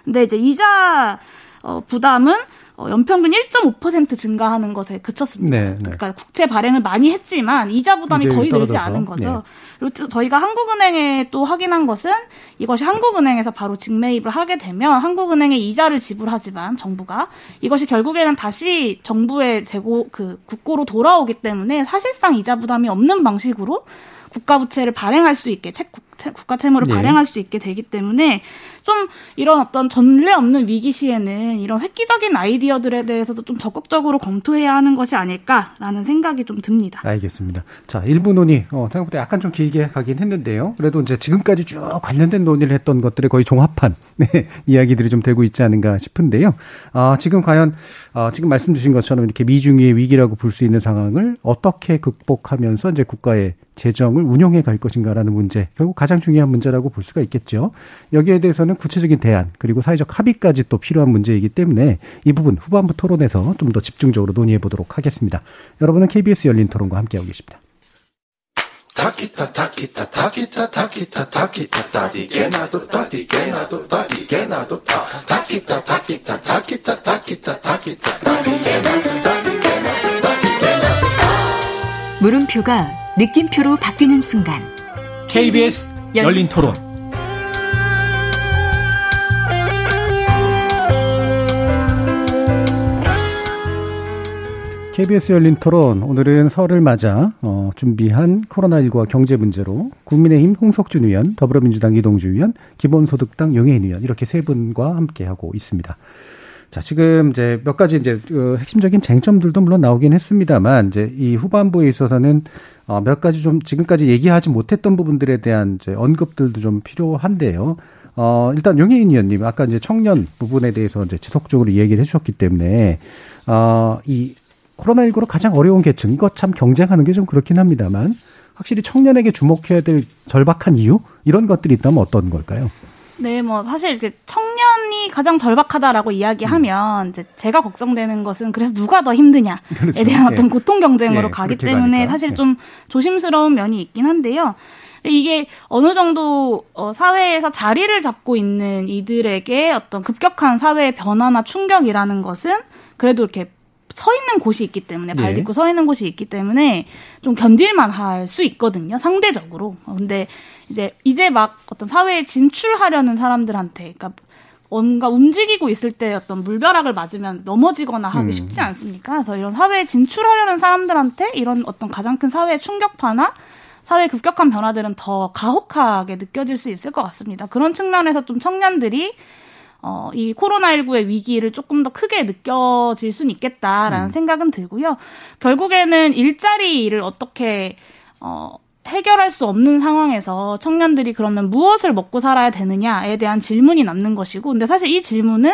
근데 이제 이자 어, 부담은 어, 연평균 1.5% 증가하는 것에 그쳤습니다. 네, 네. 그러니까 국채 발행을 많이 했지만 이자 부담이 거의 떨어져서. 늘지 않은 거죠. 네. 그리고 저희가 한국은행에 또 확인한 것은 이것이 한국은행에서 바로 직매입을 하게 되면 한국은행에 이자를 지불하지만 정부가 이것이 결국에는 다시 정부의 재고 그 국고로 돌아오기 때문에 사실상 이자 부담이 없는 방식으로 국가 부채를 발행할 수 있게 책 국가 채무를 네. 발행할 수 있게 되기 때문에 좀 이런 어떤 전례 없는 위기 시에는 이런 획기적인 아이디어들에 대해서도 좀 적극적으로 검토해야 하는 것이 아닐까라는 생각이 좀 듭니다. 알겠습니다. 자, 일부 논의 어, 생각보다 약간 좀 길게 가긴 했는데요. 그래도 이제 지금까지 쭉 관련된 논의를 했던 것들의 거의 종합한 네, 이야기들이 좀 되고 있지 않은가 싶은데요. 아, 지금 과연 아, 지금 말씀 주신 것처럼 이렇게 미중의 위기라고 볼 수 있는 상황을 어떻게 극복하면서 이제 국가의 재정을 운영해 갈 것인가라는 문제, 결국 가장 중요한 문제라고 볼 수가 있겠죠. 여기에 대해서는 구체적인 대안, 그리고 사회적 합의까지 또 필요한 문제이기 때문에 이 부분 후반부 토론에서 좀 더 집중적으로 논의해 보도록 하겠습니다. 여러분은 KBS 열린 토론과 함께하고 계십니다. 물음표가 느낌표로 바뀌는 순간 KBS 열린 토론 KBS 열린 토론 오늘은 설을 맞아 어, 준비한 코로나19와 경제 문제로 국민의힘 홍석준 의원, 더불어민주당 이동주 의원, 기본소득당 용해인 의원 이렇게 세 분과 함께 하고 있습니다. 자, 지금 이제 몇 가지 이제 그 핵심적인 쟁점들도 물론 나오긴 했습니다만 이제 이 후반부에 있어서는 어, 몇 가지 좀 지금까지 얘기하지 못했던 부분들에 대한 이제 언급들도 좀 필요한데요. 어, 일단 용혜인 의원님, 아까 이제 청년 부분에 대해서 이제 지속적으로 얘기를 해주셨기 때문에, 어, 이 코로나19로 가장 어려운 계층, 이거 참 경쟁하는 게 좀 그렇긴 합니다만, 확실히 청년에게 주목해야 될 절박한 이유? 이런 것들이 있다면 어떤 걸까요? 네, 뭐 사실 이렇게 청년이 가장 절박하다라고 이야기하면 음. 이제 제가 걱정되는 것은 그래서 누가 더 힘드냐에 그렇죠. 대한 어떤 네. 고통 경쟁으로 네, 가기 때문에 가니까. 사실 네. 좀 조심스러운 면이 있긴 한데요. 이게 어느 정도 어, 사회에서 자리를 잡고 있는 이들에게 어떤 급격한 사회의 변화나 충격이라는 것은 그래도 이렇게 서 있는 곳이 있기 때문에 발 딛고 네. 서 있는 곳이 있기 때문에 좀 견딜만 할 수 있거든요 상대적으로 어, 근데 이제 이제 막 어떤 사회에 진출하려는 사람들한테 그러니까 뭔가 움직이고 있을 때 어떤 물벼락을 맞으면 넘어지거나 하기 음. 쉽지 않습니까? 그래서 이런 사회에 진출하려는 사람들한테 이런 어떤 가장 큰 사회 충격파나 사회 급격한 변화들은 더 가혹하게 느껴질 수 있을 것 같습니다. 그런 측면에서 좀 청년들이 어, 이 코로나19의 위기를 조금 더 크게 느껴질 수는 있겠다라는 음. 생각은 들고요. 결국에는 일자리를 어떻게, 어, 해결할 수 없는 상황에서 청년들이 그러면 무엇을 먹고 살아야 되느냐에 대한 질문이 남는 것이고, 근데 사실 이 질문은,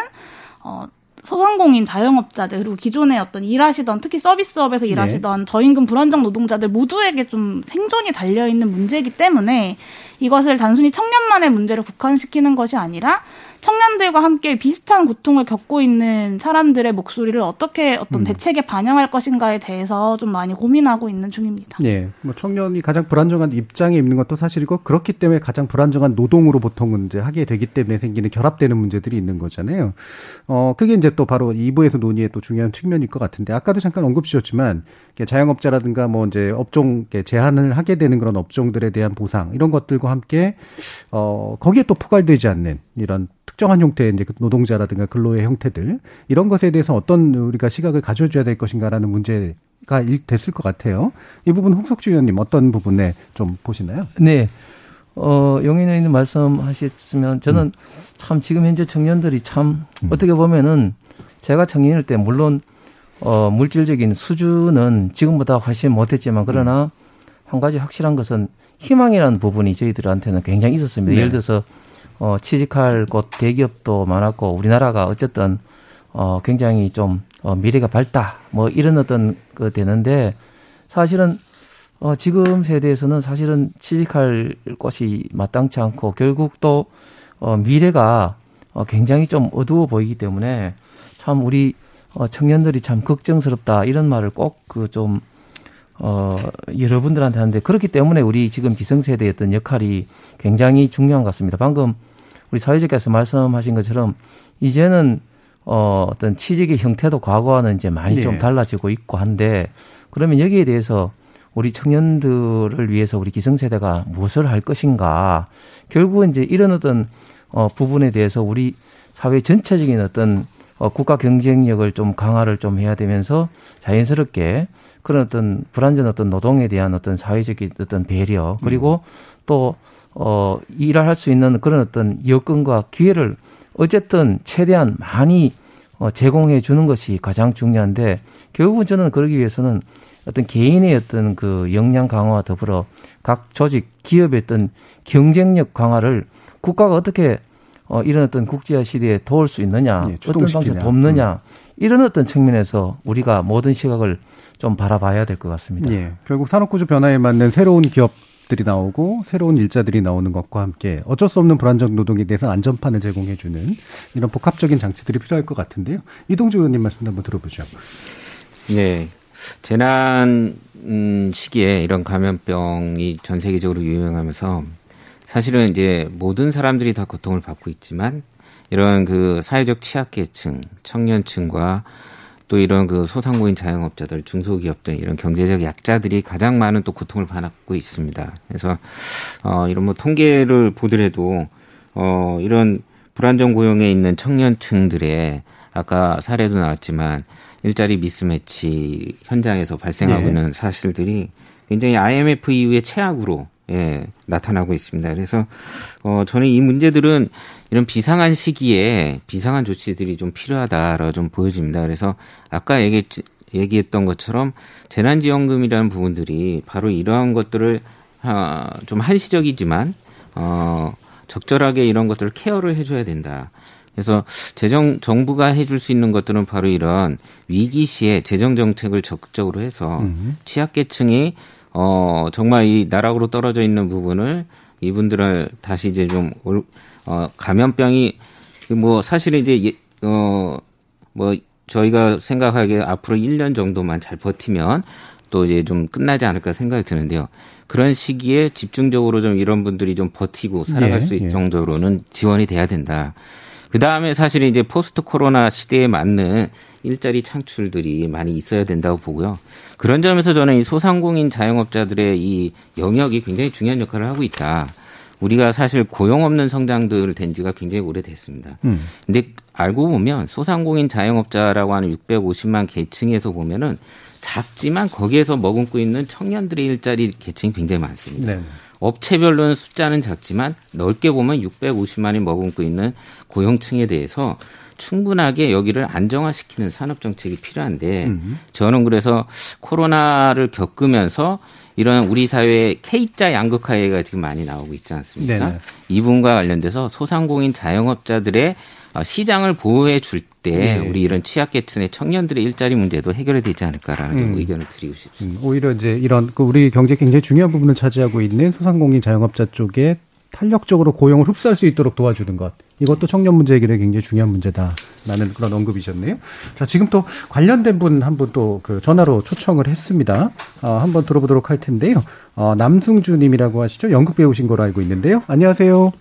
어, 소상공인 자영업자들 그리고 기존에 어떤 일하시던 특히 서비스업에서 일하시던 네. 저임금 불안정 노동자들 모두에게 좀 생존이 달려 있는 문제이기 때문에 이것을 단순히 청년만의 문제를 국한시키는 것이 아니라 청년들과 함께 비슷한 고통을 겪고 있는 사람들의 목소리를 어떻게 어떤 음. 대책에 반영할 것인가에 대해서 좀 많이 고민하고 있는 중입니다. 네. 뭐 청년이 가장 불안정한 입장에 있는 것도 사실이고 그렇기 때문에 가장 불안정한 노동으로 보통은 이제 하게 되기 때문에 생기는 결합되는 문제들이 있는 거잖아요. 어, 그게 이제 또 바로 2부에서 논의의 또 중요한 측면일 것 같은데 아까도 잠깐 언급 주셨지만 자영업자라든가 뭐 이제 업종 제한을 하게 되는 그런 업종들에 대한 보상 이런 것들과 함께 어, 거기에 또 포괄되지 않는 이런 특정한 형태의 이제 그 노동자라든가 근로의 형태들 이런 것에 대해서 어떤 우리가 시각을 가져줘야 될 것인가라는 문제가 일 됐을 것 같아요. 이 부분 홍석주 의원님 어떤 부분에 좀 보시나요? 네. 어, 용인 의원님 말씀하셨으면 저는 음. 참 지금 현재 청년들이 참 음. 어떻게 보면은 제가 청년일 때 물론 어, 물질적인 수준은 지금보다 훨씬 못했지만 그러나 음. 한 가지 확실한 것은 희망이라는 부분이 저희들한테는 굉장히 있었습니다. 네. 예를 들어서 어, 취직할 곳 대기업도 많았고 우리나라가 어쨌든 어, 굉장히 좀 어, 미래가 밝다 뭐 이런 어떤 그 되는데 사실은 어, 지금 세대에서는 사실은 취직할 곳이 마땅치 않고 결국 또 어, 미래가 어, 굉장히 좀 어두워 보이기 때문에 참 우리 어, 청년들이 참 걱정스럽다 이런 말을 꼭 그 좀 어, 여러분들한테 하는데 그렇기 때문에 우리 지금 기성세대의 어떤 역할이 굉장히 중요한 것 같습니다. 방금 우리 사회자께서 말씀하신 것처럼 이제는 어, 어떤 취직의 형태도 과거와는 이제 많이 네. 좀 달라지고 있고 한데 그러면 여기에 대해서 우리 청년들을 위해서 우리 기성세대가 무엇을 할 것인가 결국은 이제 이런 어떤 어, 부분에 대해서 우리 사회 전체적인 어떤 어, 국가 경쟁력을 좀 강화를 좀 해야 되면서 자연스럽게 그런 어떤 불안전 어떤 노동에 대한 어떤 사회적인 어떤 배려 그리고 음. 또 어, 일을 할수 있는 그런 어떤 여건과 기회를 어쨌든 최대한 많이 어, 제공해 주는 것이 가장 중요한데 결국은 저는 그러기 위해서는 어떤 개인의 어떤 그 역량 강화와 더불어 각 조직 기업의 어떤 경쟁력 강화를 국가가 어떻게 어, 이런 어떤 국제화 시대에 도울 수 있느냐, 네, 어떤 방식 돕느냐, 음. 이런 어떤 측면에서 우리가 모든 시각을 좀 바라봐야 될 것 같습니다. 예, 결국 산업구조 변화에 맞는 새로운 기업 들이 나오고 새로운 일자들이 나오는 것과 함께 어쩔 수 없는 불안정 노동에 대해서 안전판을 제공해주는 이런 복합적인 장치들이 필요할 것 같은데요. 이동주 의원님 말씀 한번 들어보죠. 네, 재난 음, 시기에 이런 감염병이 전 세계적으로 유행하면서 사실은 이제 모든 사람들이 다 고통을 받고 있지만 이런 그 사회적 취약계층, 청년층과 또 이런 그 소상공인 자영업자들, 중소기업들 이런 경제적 약자들이 가장 많은 또 고통을 받고 있습니다. 그래서 어 이런 뭐 통계를 보더라도 어 이런 불안정 고용에 있는 청년층들의 아까 사례도 나왔지만 일자리 미스매치 현장에서 발생하고 네. 있는 사실들이 굉장히 IMF 이후의 최악으로 예, 나타나고 있습니다. 그래서 어 저는 이 문제들은 이런 비상한 시기에 비상한 조치들이 좀 필요하다라고 좀 보여집니다. 그래서 아까 얘기 얘기했던 것처럼 재난지원금이라는 부분들이 바로 이러한 것들을 어, 좀 한시적이지만 어 적절하게 이런 것들을 케어를 해줘야 된다. 그래서 재정 정부가 해줄 수 있는 것들은 바로 이런 위기 시에 재정 정책을 적극적으로 해서 음. 취약계층이 어 정말 이 나락으로 떨어져 있는 부분을 이분들을 다시 이제 좀 어, 감염병이 뭐 사실은 이제 어 뭐 저희가 생각하기에 앞으로 1년 정도만 잘 버티면 또 이제 좀 끝나지 않을까 생각이 드는데요. 그런 시기에 집중적으로 좀 이런 분들이 좀 버티고 살아갈 예, 수 있을 예. 정도로는 지원이 돼야 된다. 그 다음에 사실 이제 포스트 코로나 시대에 맞는 일자리 창출들이 많이 있어야 된다고 보고요. 그런 점에서 저는 이 소상공인 자영업자들의 이 영역이 굉장히 중요한 역할을 하고 있다. 우리가 사실 고용 없는 성장들을 된 지가 굉장히 오래됐습니다. 음. 근데 알고 보면 소상공인 자영업자라고 하는 650만 계층에서 보면은 작지만 거기에서 머금고 있는 청년들의 일자리 계층이 굉장히 많습니다. 네. 업체별로는 숫자는 작지만 넓게 보면 650만이 머금고 있는 고용층에 대해서 충분하게 여기를 안정화시키는 산업 정책이 필요한데 음. 저는 그래서 코로나를 겪으면서 이런 우리 사회의 K자 양극화가 지금 많이 나오고 있지 않습니까? 네네. 이분과 관련돼서 소상공인 자영업자들의 어, 시장을 보호해 줄때 네. 우리 이런 취약계층의 청년들의 일자리 문제도 해결이 되지 않을까라는 음. 의견을 드리고 싶습니다. 음, 오히려 이제 이런 그 우리 경제 굉장히 중요한 부분을 차지하고 있는 소상공인 자영업자 쪽에 탄력적으로 고용을 흡수할 수 있도록 도와주는 것. 이것도 청년 문제 해결에 굉장히 중요한 문제다라는 그런 언급이셨네요. 자, 지금 또 관련된 분 한 분 또 그 전화로 초청을 했습니다. 어, 한번 들어보도록 할 텐데요. 어, 남승주 님이라고 하시죠? 연극 배우신 걸로 알고 있는데요. 안녕하세요.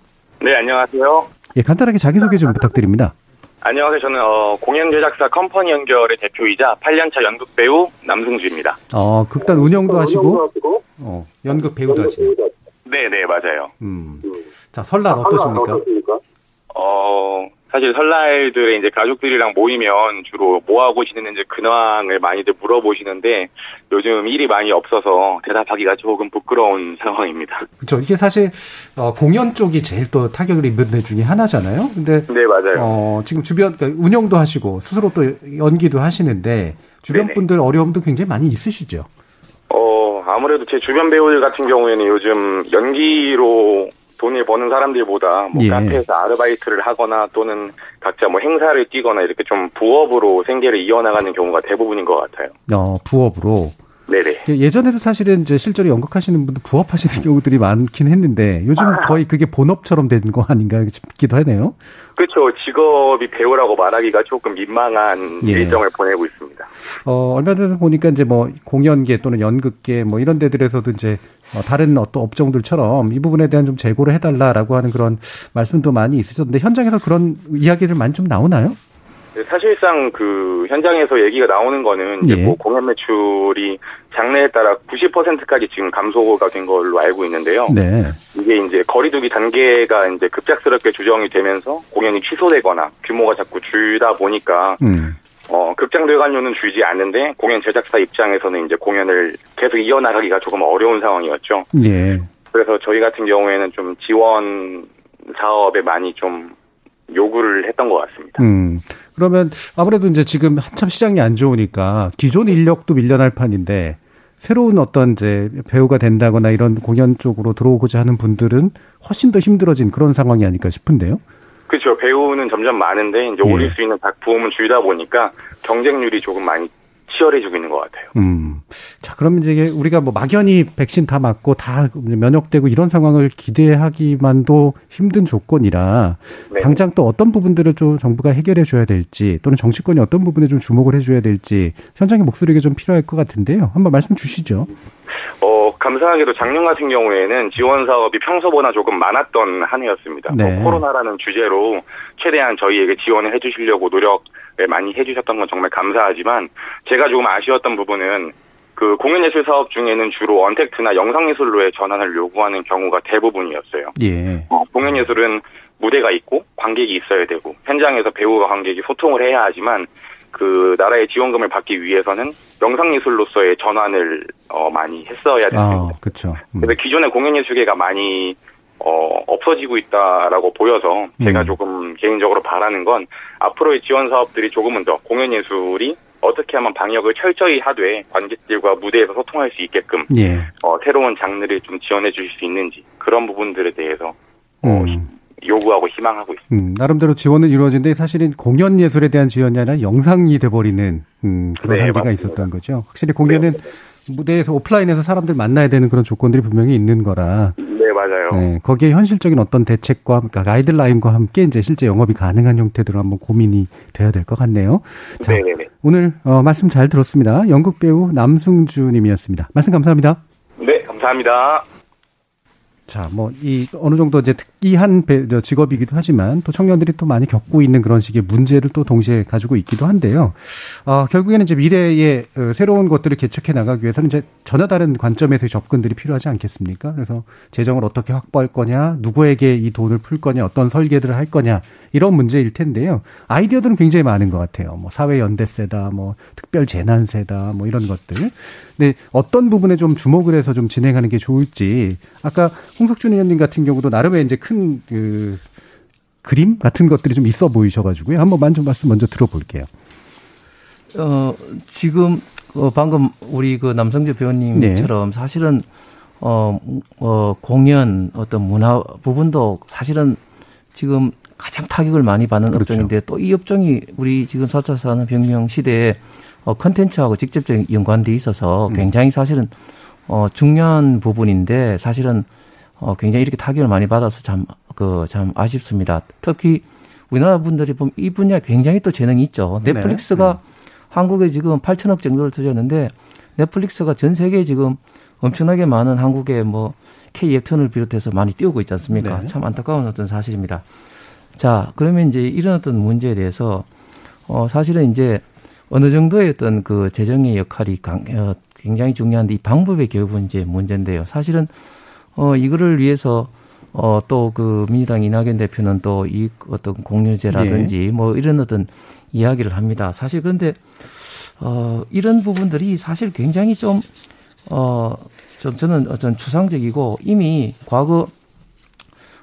네, 안녕하세요. 예, 간단하게 자기소개 좀 부탁드립니다. 안녕하세요. 저는 어, 공연 제작사 컴퍼니 연결의 대표이자 8년차 연극 배우 남승주입니다. 어, 극단 운영도 하시고, 어, 연극 배우도 하시네요. 네, 네, 맞아요. 음. 자, 설날 어떠십니까? 어, 사실 설날들에 이제 가족들이랑 모이면 주로 뭐 하고 지내는지 근황을 많이들 물어보시는데 요즘 일이 많이 없어서 대답하기가 조금 부끄러운 상황입니다. 그렇죠. 이게 사실 어, 공연 쪽이 제일 또 타격을 입은 데 중에 하나잖아요. 근데 네 맞아요. 어, 지금 주변 그러니까 운영도 하시고 스스로 또 연기도 하시는데 주변 네네. 분들 어려움도 굉장히 많이 있으시죠. 어 아무래도 제 주변 배우들 같은 경우에는 요즘 연기로 돈을 버는 사람들보다 뭐 예. 카페에서 아르바이트를 하거나 또는 각자 뭐 행사를 뛰거나 이렇게 좀 부업으로 생계를 이어나가는 경우가 대부분인 것 같아요. 어, 부업으로. 네네. 예전에도 사실은 이제 실제로 연극하시는 분들 부업하시는 경우들이 많긴 했는데 요즘 아. 거의 그게 본업처럼 된 거 아닌가 싶기도 하네요. 그렇죠. 직업이 배우라고 말하기가 조금 민망한 예. 일정을 보내고 있습니다. 어, 얼마 전에 보니까 이제 뭐 공연계 또는 연극계 뭐 이런 데들에서도 이제 어, 다른 어떤 업종들처럼 이 부분에 대한 좀 재고를 해달라라고 하는 그런 말씀도 많이 있으셨는데 현장에서 그런 이야기를 많이 좀 나오나요? 네, 사실상 그 현장에서 얘기가 나오는 거는 이제 예. 뭐 공연 매출이 장래에 따라 90%까지 지금 감소가 된 걸로 알고 있는데요. 네. 이게 이제 거리두기 단계가 이제 급작스럽게 조정이 되면서 공연이 취소되거나 규모가 자꾸 줄다 보니까 음. 어, 극장 대관료는 줄지 않는데 공연 제작사 입장에서는 이제 공연을 계속 이어나가기가 조금 어려운 상황이었죠. 예. 그래서 저희 같은 경우에는 좀 지원 사업에 많이 좀 요구를 했던 것 같습니다. 음. 그러면 아무래도 이제 지금 한참 시장이 안 좋으니까 기존 인력도 밀려날 판인데 새로운 어떤 이제 배우가 된다거나 이런 공연 쪽으로 들어오고자 하는 분들은 훨씬 더 힘들어진 그런 상황이 아닐까 싶은데요. 그렇죠. 배우는 점점 많은데 이제 예. 올릴 수 있는 작품은 줄다 보니까 경쟁률이 조금 많이 치열해지고 있는 것 같아요. 음. 자, 그러면 이제 우리가 뭐 막연히 백신 다 맞고 다 면역되고 이런 상황을 기대하기만도 힘든 조건이라 네. 당장 또 어떤 부분들을 좀 정부가 해결해 줘야 될지 또는 정치권이 어떤 부분에 좀 주목을 해 줘야 될지 현장의 목소리가 좀 필요할 것 같은데요. 한번 말씀 주시죠. 어, 감사하게도 작년 같은 경우에는 지원 사업이 평소보다 조금 많았던 한 해였습니다. 네. 뭐 코로나라는 주제로 최대한 저희에게 지원을 해주시려고 노력을 많이 해주셨던 건 정말 감사하지만 제가 조금 아쉬웠던 부분은 그 공연예술 사업 중에는 주로 언택트나 영상예술로의 전환을 요구하는 경우가 대부분이었어요. 예. 어, 공연예술은 무대가 있고 관객이 있어야 되고 현장에서 배우와 관객이 소통을 해야 하지만 그 나라의 지원금을 받기 위해서는 영상예술로서의 전환을 어, 많이 했어야 됐습니다. 아, 그렇죠. 음. 그래서 기존의 공연예술계가 많이 어, 없어지고 있다라고 보여서 제가 음. 조금 개인적으로 바라는 건 앞으로의 지원 사업들이 조금은 더 공연예술이 어떻게 하면 방역을 철저히 하되 관객들과 무대에서 소통할 수 있게끔 예. 어, 새로운 장르를 좀 지원해 주실 수 있는지 그런 부분들에 대해서 어, 음. 요구하고 희망하고 있습니다. 음, 나름대로 지원은 이루어진데 사실은 공연 예술에 대한 지원이 아니라 영상이 돼버리는 음, 그런 네, 한계가 맞습니다. 있었던 거죠. 확실히 공연은 네. 무대에서 오프라인에서 사람들 만나야 되는 그런 조건들이 분명히 있는 거라. 네, 맞아요. 네, 거기에 현실적인 어떤 대책과 그러니까 가이드라인과 함께 이제 실제 영업이 가능한 형태들로 한번 고민이 돼야 될 것 같네요. 자, 네네네. 네, 네. 오늘 어, 말씀 잘 들었습니다. 연극 배우 남승주 님이었습니다. 말씀 감사합니다. 네, 감사합니다. 자, 뭐, 이, 어느 정도 이제 특이한 직업이기도 하지만 또 청년들이 또 많이 겪고 있는 그런 식의 문제를 또 동시에 가지고 있기도 한데요. 어, 결국에는 이제 미래의 어, 새로운 것들을 개척해 나가기 위해서는 이제 전혀 다른 관점에서의 접근들이 필요하지 않겠습니까? 그래서 재정을 어떻게 확보할 거냐, 누구에게 이 돈을 풀 거냐, 어떤 설계들을 할 거냐, 이런 문제일 텐데요. 아이디어들은 굉장히 많은 것 같아요. 뭐, 사회연대세다, 뭐, 특별재난세다, 뭐, 이런 것들. 근데 어떤 부분에 좀 주목을 해서 좀 진행하는 게 좋을지, 아까 홍석준 의원님 같은 경우도 나름의 이제 큰 그 그림 같은 것들이 좀 있어 보이셔가지고요. 한번 만좀 말씀 먼저 들어볼게요. 어 지금 어, 방금 우리 그 남성재 배우님처럼 네. 사실은 어, 어 공연 어떤 문화 부분도 사실은 지금 가장 타격을 많이 받는 그렇죠. 업종인데 또 이 업종이 우리 지금 4차 산업혁명 시대에 어, 컨텐츠하고 직접적인 연관돼 있어서 음. 굉장히 사실은 어, 중요한 부분인데 사실은 어, 굉장히 이렇게 타격을 많이 받아서 참, 그, 참 아쉽습니다. 특히 우리나라 분들이 보면 이 분야 굉장히 또 재능이 있죠. 네. 넷플릭스가 네. 한국에 지금 8천억 정도를 들였는데 넷플릭스가 전 세계에 지금 엄청나게 많은 한국의 뭐 K 웹툰을 비롯해서 많이 띄우고 있지 않습니까? 네. 참 안타까운 어떤 사실입니다. 자, 그러면 이제 이런 어떤 문제에 대해서 어, 사실은 이제 어느 정도의 어떤 그 재정의 역할이 강, 어, 굉장히 중요한데 이 방법의 결국은 이제 문제인데요. 사실은 어, 이거를 위해서 어, 또 그 민주당 이낙연 대표는 또 이 어떤 공유제라든지 예. 뭐 이런 어떤 이야기를 합니다. 사실 그런데 어, 이런 부분들이 사실 굉장히 좀, 어, 좀 저는 어떤 추상적이고 이미 과거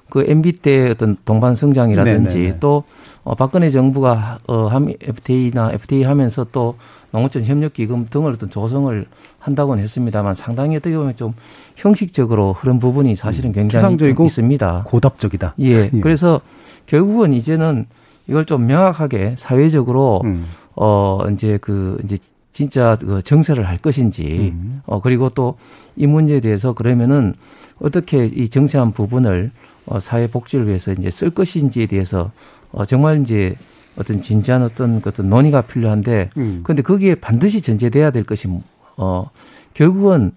그 MB 때 어떤 동반 성장이라든지 네네네. 또 어, 박근혜 정부가 어, 함, FTA나 FTA 하면서 또 농어촌 협력기금 등을 어떤 조성을 한다고는 했습니다만 상당히 어떻게 보면 좀 형식적으로 흐른 부분이 사실은 음, 굉장히 좀 있습니다. 고답적이다. 예. 예. 그래서 결국은 이제는 이걸 좀 명확하게 사회적으로 음. 어 이제 그 이제 진짜 그 정세를 할 것인지 음. 어 그리고 또 이 문제에 대해서 그러면은 어떻게 이 정세한 부분을 어 사회 복지를 위해서 이제 쓸 것인지에 대해서 어 정말 이제 어떤 진지한 어떤 그 어떤 논의가 필요한데 음. 그런데 거기에 반드시 전제돼야 될 것이 어 결국은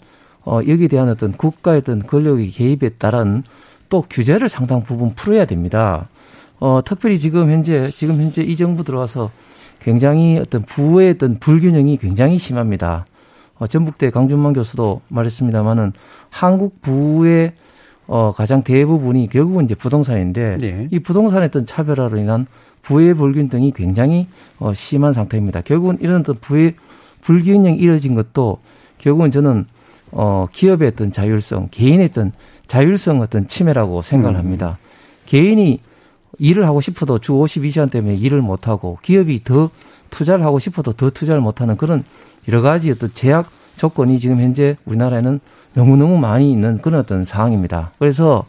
어 여기에 대한 어떤 국가의 어떤 권력의 개입에 따른 또 규제를 상당 부분 풀어야 됩니다. 어 특별히 지금 현재 지금 현재 이 정부 들어와서 굉장히 어떤 부의 어떤 불균형이 굉장히 심합니다. 어, 전북대 강준만 교수도 말했습니다만은 한국 부의 어, 가장 대부분이 결국은 이제 부동산인데 네. 이 부동산의 어떤 차별화로 인한 부의 불균등이 굉장히 어, 심한 상태입니다. 결국은 이런 어떤 부의 불균형이 이뤄진 것도 결국은 저는 어, 기업의 어떤 자율성, 개인의 어떤 자율성 어떤 침해라고 생각을 음. 합니다. 개인이 일을 하고 싶어도 주 52시간 때문에 일을 못하고 기업이 더 투자를 하고 싶어도 더 투자를 못하는 그런 여러 가지 어떤 제약 조건이 지금 현재 우리나라에는 너무너무 많이 있는 그런 어떤 상황입니다. 그래서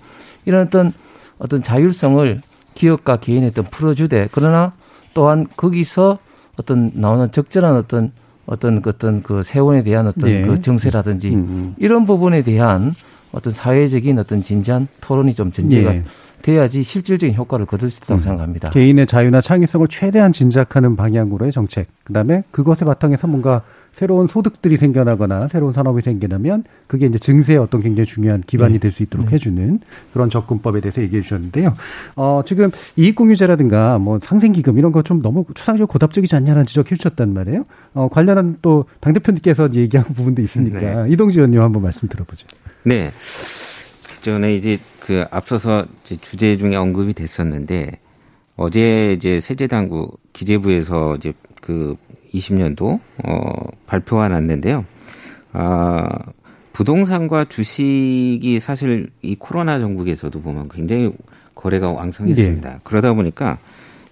이런 어떤 어떤 자율성을 기업과 개인에 어떤 풀어주되 그러나 또한 거기서 어떤 나오는 적절한 어떤 어떤 그 어떤 그 세원에 대한 어떤 네. 그 정세라든지 음, 음. 이런 부분에 대한 어떤 사회적인 어떤 진지한 토론이 좀 전제가 네. 돼야지 실질적인 효과를 거둘 수 있다고 음. 생각합니다. 개인의 자유나 창의성을 최대한 진작하는 방향으로의 정책. 그다음에 그것에 바탕에서 뭔가 새로운 소득들이 생겨나거나 새로운 산업이 생겨나면 그게 이제 증세의 어떤 굉장히 중요한 기반이 네. 될수 있도록 네. 해주는 그런 접근법에 대해서 얘기해 주셨는데요. 어, 지금 이익공유제라든가 뭐 상생기금 이런 거 좀 너무 추상적 고답적이지 않냐는 지적해 주셨단 말이에요. 어, 관련한 또 당대표님께서 얘기한 부분도 있으니까 네. 이동지 의원님 한번 말씀 들어보죠. 네. 전에 이제 그 앞서서 주제 중에 언급이 됐었는데 어제 이제 세제당국 기재부에서 이제 그 20년도 어 발표가 났는데요. 아 부동산과 주식이 사실 이 코로나 전국에서도 보면 굉장히 거래가 왕성했습니다. 네. 그러다 보니까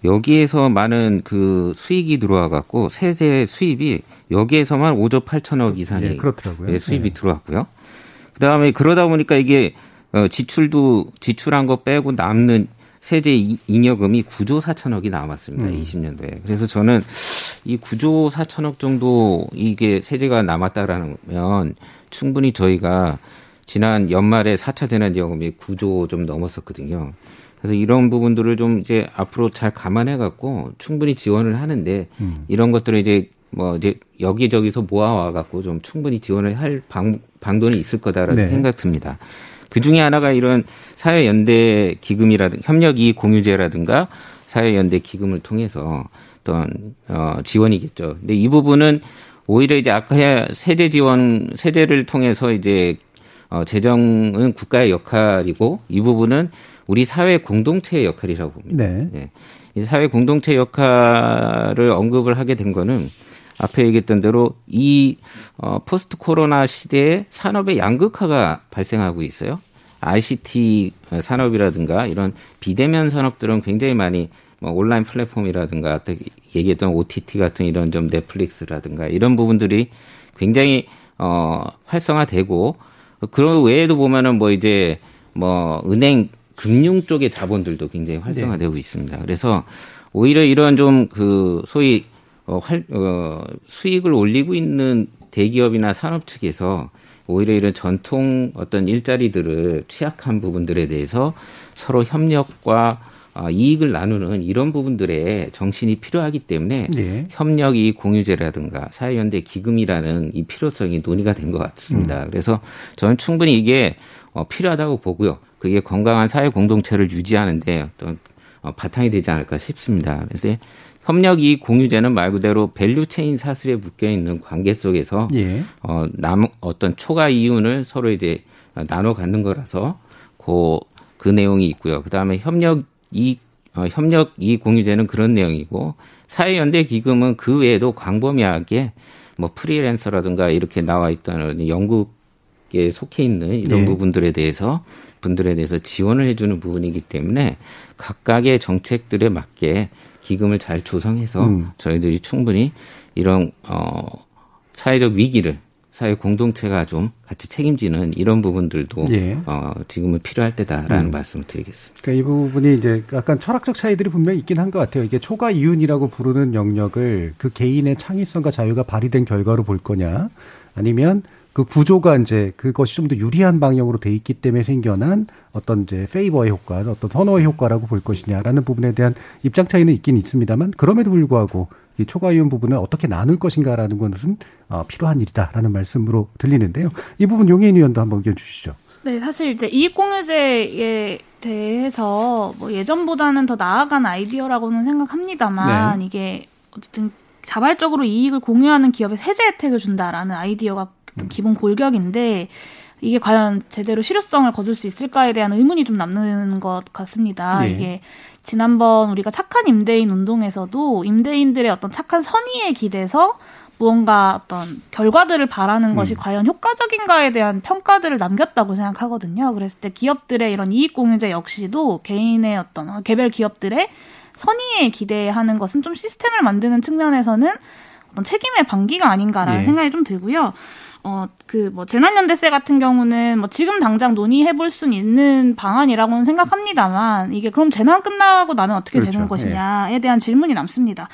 여기에서 많은 그 수익이 들어와 갖고 세제 수입이 여기에서만 5조 8천억 이상의 네. 수입이 네. 들어왔고요. 그다음에 그러다 보니까 이게 어, 지출도 지출한 거 빼고 남는 세제 잉여금이 9조 4천억이 남았습니다. 음. 20년도에. 그래서 저는 이 9조 4천억 정도 이게 세제가 남았다라면 충분히 저희가 지난 연말에 4차 재난지원금이 9조 좀 넘었었거든요. 그래서 이런 부분들을 좀 이제 앞으로 잘 감안해 갖고 충분히 지원을 하는데 음. 이런 것들을 이제 뭐 이제 여기저기서 모아와 갖고 좀 충분히 지원을 할 방, 방도는 있을 거다라는 네. 생각 듭니다. 그 중에 하나가 이런 사회연대 기금이라든가 협력이익 공유제라든가 사회연대 기금을 통해서 어떤 어 지원이겠죠. 근데 이 부분은 오히려 이제 아까 세대 지원 세대를 통해서 이제 어 재정은 국가의 역할이고 이 부분은 우리 사회 공동체의 역할이라고 봅니다. 네. 예. 이 사회 공동체 역할을 언급을 하게 된 거는 앞에 얘기했던 대로 이 어, 포스트 코로나 시대에 산업의 양극화가 발생하고 있어요. ICT 산업이라든가 이런 비대면 산업들은 굉장히 많이 뭐 온라인 플랫폼이라든가 얘기했던 OTT 같은 이런 좀 넷플릭스라든가 이런 부분들이 굉장히 어 활성화되고 그런 외에도 보면은 뭐 이제 뭐 은행 금융 쪽의 자본들도 굉장히 활성화되고 네. 있습니다. 그래서 오히려 이런 좀 그 소위 어, 활, 어, 수익을 올리고 있는 대기업이나 산업 측에서 오히려 이런 전통 어떤 일자리들을 취약한 부분들에 대해서 서로 협력과 어, 이익을 나누는 이런 부분들에 정신이 필요하기 때문에 네. 협력이익 공유제라든가 사회연대 기금이라는 이 필요성이 논의가 된 것 같습니다. 음. 그래서 저는 충분히 이게 어, 필요하다고 보고요. 그게 건강한 사회 공동체를 유지하는데 어떤 어, 바탕이 되지 않을까 싶습니다. 그래서 협력이익 공유제는 말 그대로 value chain 사슬에 묶여 있는 관계 속에서 예. 어, 남 어떤 초과 이윤을 서로 이제 나눠 갖는 거라서 그 그 내용이 있고요. 그다음에 협력 이 어, 협력 이 공유제는 그런 내용이고 사회연대 기금은 그 외에도 광범위하게 뭐 프리랜서라든가 이렇게 나와 있다는 영국에 속해 있는 이런 네. 부분들에 대해서 분들에 대해서 지원을 해주는 부분이기 때문에 각각의 정책들에 맞게 기금을 잘 조성해서 음. 저희들이 충분히 이런 어 사회적 위기를 사회 공동체가 좀 같이 책임지는 이런 부분들도 예. 어, 지금은 필요할 때다라는 음. 말씀을 드리겠습니다. 그러니까 이 부분이 이제 약간 철학적 차이들이 분명히 있긴 한 것 같아요. 이게 초과 이윤이라고 부르는 영역을 그 개인의 창의성과 자유가 발휘된 결과로 볼 거냐, 아니면 그 구조가 이제 그것이 좀 더 유리한 방향으로 돼 있기 때문에 생겨난 어떤 이제 페이버의 효과, 어떤 선호의 효과라고 볼 것이냐라는 부분에 대한 입장 차이는 있긴 있습니다만 그럼에도 불구하고 이 초과이온 부분을 어떻게 나눌 것인가라는 것은 어, 필요한 일이다라는 말씀으로 들리는데요. 이 부분 용혜인 의원도 한번 의견 주시죠. 네, 사실 이제 이익공유제에 대해서 뭐 예전보다는 더 나아간 아이디어라고는 생각합니다만 네. 이게 어쨌든 자발적으로 이익을 공유하는 기업에 세제 혜택을 준다라는 아이디어가 음. 기본 골격인데 이게 과연 제대로 실효성을 거둘 수 있을까에 대한 의문이 좀 남는 것 같습니다. 네. 이게 지난번 우리가 착한 임대인 운동에서도 임대인들의 어떤 착한 선의에 기대서 무언가 어떤 결과들을 바라는 것이 음. 과연 효과적인가에 대한 평가들을 남겼다고 생각하거든요. 그랬을 때 기업들의 이런 이익 공유제 역시도 개인의 어떤 개별 기업들의 선의에 기대하는 것은 좀 시스템을 만드는 측면에서는 어떤 책임의 방기가 아닌가라는 예. 생각이 좀 들고요. 어, 그, 뭐, 재난연대세 같은 경우는 뭐, 지금 당장 논의해 볼수 있는 방안이라고는 생각합니다만, 이게 그럼 재난 끝나고 나면 어떻게 그렇죠. 되는 것이냐에 대한 질문이 남습니다.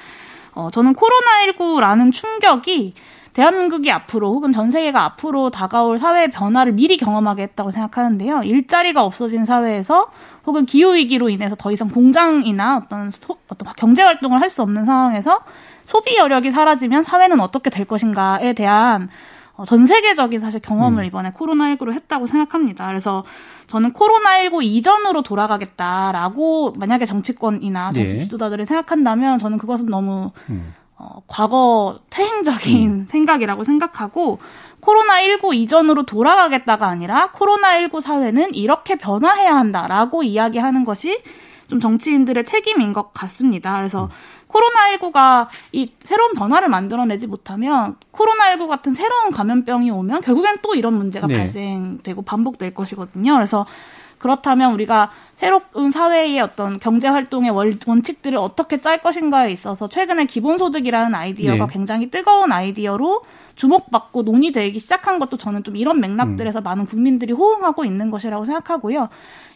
어, 저는 코로나19라는 충격이 대한민국이 앞으로 혹은 전 세계가 앞으로 다가올 사회 변화를 미리 경험하게 했다고 생각하는데요. 일자리가 없어진 사회에서 혹은 기후 위기로 인해서 더 이상 공장이나 어떤, 소, 어떤 경제 활동을 할 수 없는 상황에서 소비 여력이 사라지면 사회는 어떻게 될 것인가에 대한 어, 전 세계적인 사실 경험을 음. 이번에 코로나19로 했다고 생각합니다. 그래서 저는 코로나19 이전으로 돌아가겠다라고 만약에 정치권이나 정치 예. 지도자들이 생각한다면 저는 그것은 너무 음. 어, 과거 퇴행적인 음. 생각이라고 생각하고 코로나19 이전으로 돌아가겠다가 아니라 코로나19 사회는 이렇게 변화해야 한다라고 이야기하는 것이 좀 정치인들의 책임인 것 같습니다. 그래서 음. 코로나19가 이 새로운 변화를 만들어내지 못하면 코로나19 같은 새로운 감염병이 오면 결국엔 또 이런 문제가 네. 발생되고 반복될 것이거든요. 그래서 그렇다면 우리가 새로운 사회의 어떤 경제 활동의 원칙들을 어떻게 짤 것인가에 있어서 최근에 기본소득이라는 아이디어가 네. 굉장히 뜨거운 아이디어로 주목받고 논의되기 시작한 것도 저는 좀 이런 맥락들에서 음. 많은 국민들이 호응하고 있는 것이라고 생각하고요.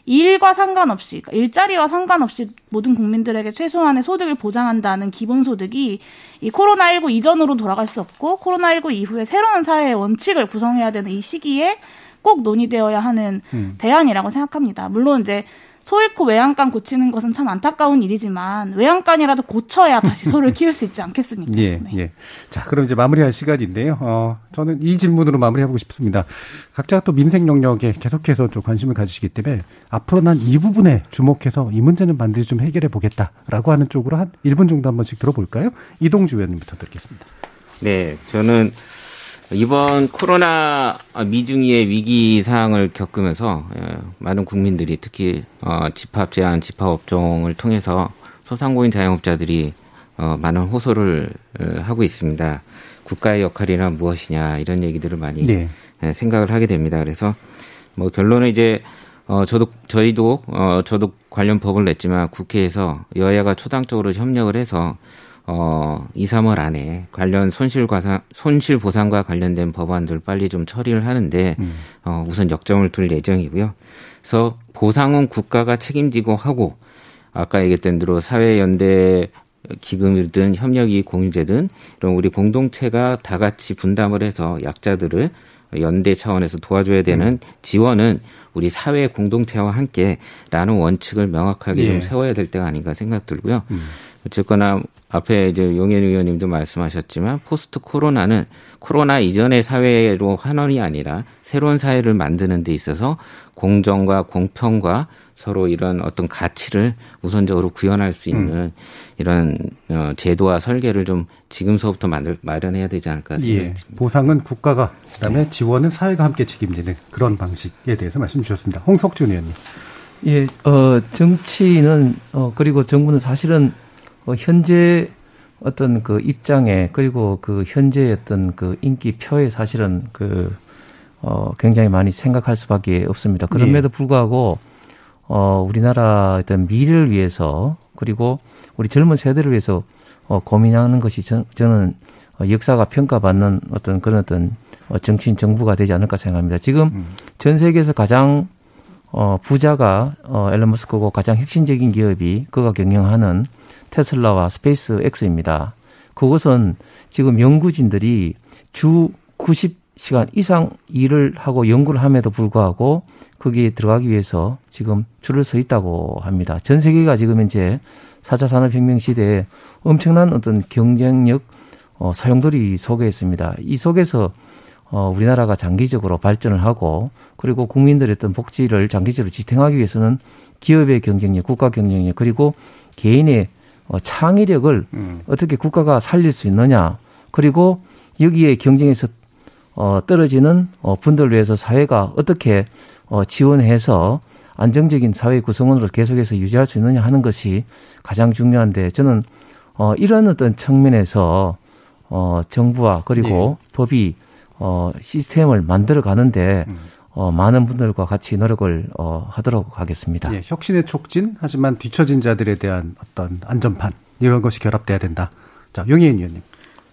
일과 상관없이 그러니까 일자리와 상관없이 모든 국민들에게 최소한의 소득을 보장한다는 기본소득이 이 코로나19 이전으로 돌아갈 수 없고 코로나19 이후에 새로운 사회의 원칙을 구성해야 되는 이 시기에 꼭 논의되어야 하는 음. 대안이라고 생각합니다. 물론 이제 소 잃고 외양간 고치는 것은 참 안타까운 일이지만 외양간이라도 고쳐야 다시 소를 키울 수 있지 않겠습니까? 예, 네. 예. 자, 그럼 이제 마무리할 시간인데요. 어, 저는 이 질문으로 마무리해보고 싶습니다. 각자 또 민생 영역에 계속해서 좀 관심을 가지시기 때문에 앞으로 난 이 부분에 주목해서 이 문제는 반드시 좀 해결해 보겠다라고 하는 쪽으로 한 1분 정도 한 번씩 들어볼까요? 이동주 의원님부터 듣겠습니다. 네, 저는 이번 코로나 미중의 위기 상황을 겪으면서 예, 많은 국민들이 특히 어, 집합 제한 집합 업종을 통해서 소상공인 자영업자들이 어, 많은 호소를 어, 하고 있습니다. 국가의 역할이나 무엇이냐 이런 얘기들을 많이 네. 예, 생각을 하게 됩니다. 그래서 뭐 결론은 이제 어 저도 저희도 어 저도 관련 법을 냈지만 국회에서 여야가 초당적으로 협력을 해서 어, 2, 3월 안에 관련 손실 과상, 손실 보상과 관련된 법안들 빨리 좀 처리를 하는데, 음. 어, 우선 역점을 둘 예정이고요. 그래서 보상은 국가가 책임지고 하고, 아까 얘기했던 대로 사회연대 기금이든 협력이 공유제든 이런 우리 공동체가 다 같이 분담을 해서 약자들을 연대 차원에서 도와줘야 되는 음. 지원은 우리 사회 공동체와 함께라는 원칙을 명확하게 예. 좀 세워야 될 때가 아닌가 생각 들고요. 음. 어쨌거나 앞에 이제 용현 의원님도 말씀하셨지만 포스트 코로나는 코로나 이전의 사회로 환원이 아니라 새로운 사회를 만드는 데 있어서 공정과 공평과 서로 이런 어떤 가치를 우선적으로 구현할 수 있는 음. 이런 어, 제도와 설계를 좀 지금서부터 만들, 마련해야 되지 않을까 생각합니다. 예, 보상은 국가가 그다음에 지원은 사회가 함께 책임지는 그런 방식에 대해서 말씀 주셨습니다. 홍석준 의원님. 예, 어, 정치는, 어, 그리고 정부는 사실은, 어, 현재 어떤 그 입장에, 그리고 그 현재 어떤 그 인기 표에 사실은 그, 어, 굉장히 많이 생각할 수밖에 없습니다. 그럼에도 예. 불구하고, 어, 우리나라 어떤 미래를 위해서, 그리고 우리 젊은 세대를 위해서, 어, 고민하는 것이 저, 저는 어, 역사가 평가받는 어떤 그런 어떤 어, 정치인 정부가 되지 않을까 생각합니다. 지금 음. 전 세계에서 가장 어, 부자가 어, 일론 머스크고 가장 핵심적인 기업이 그가 경영하는 테슬라와 스페이스 X입니다. 그것은 지금 연구진들이 주 90시간 이상 일을 하고 연구를 함에도 불구하고 거기에 들어가기 위해서 지금 줄을 서 있다고 합니다. 전 세계가 지금 이제 4차 산업혁명 시대에 엄청난 어떤 경쟁력 어, 소용돌이 속에 있습니다. 이 속에서 어, 우리나라가 장기적으로 발전을 하고 그리고 국민들의 어떤 복지를 장기적으로 지탱하기 위해서는 기업의 경쟁력, 국가 경쟁력 그리고 개인의 어, 창의력을 음. 어떻게 국가가 살릴 수 있느냐 그리고 여기에 경쟁에서 어, 떨어지는 어, 분들을 위해서 사회가 어떻게 어, 지원해서 안정적인 사회 구성원으로 계속해서 유지할 수 있느냐 하는 것이 가장 중요한데 저는 어, 이런 어떤 측면에서 어, 정부와 그리고 예. 법이 어, 시스템을 만들어 가는데 음. 어, 많은 분들과 같이 노력을 어, 하도록 하겠습니다. 예, 혁신의 촉진 하지만 뒤처진 자들에 대한 어떤 안전판 이런 것이 결합돼야 된다. 자, 용혜인 의원님.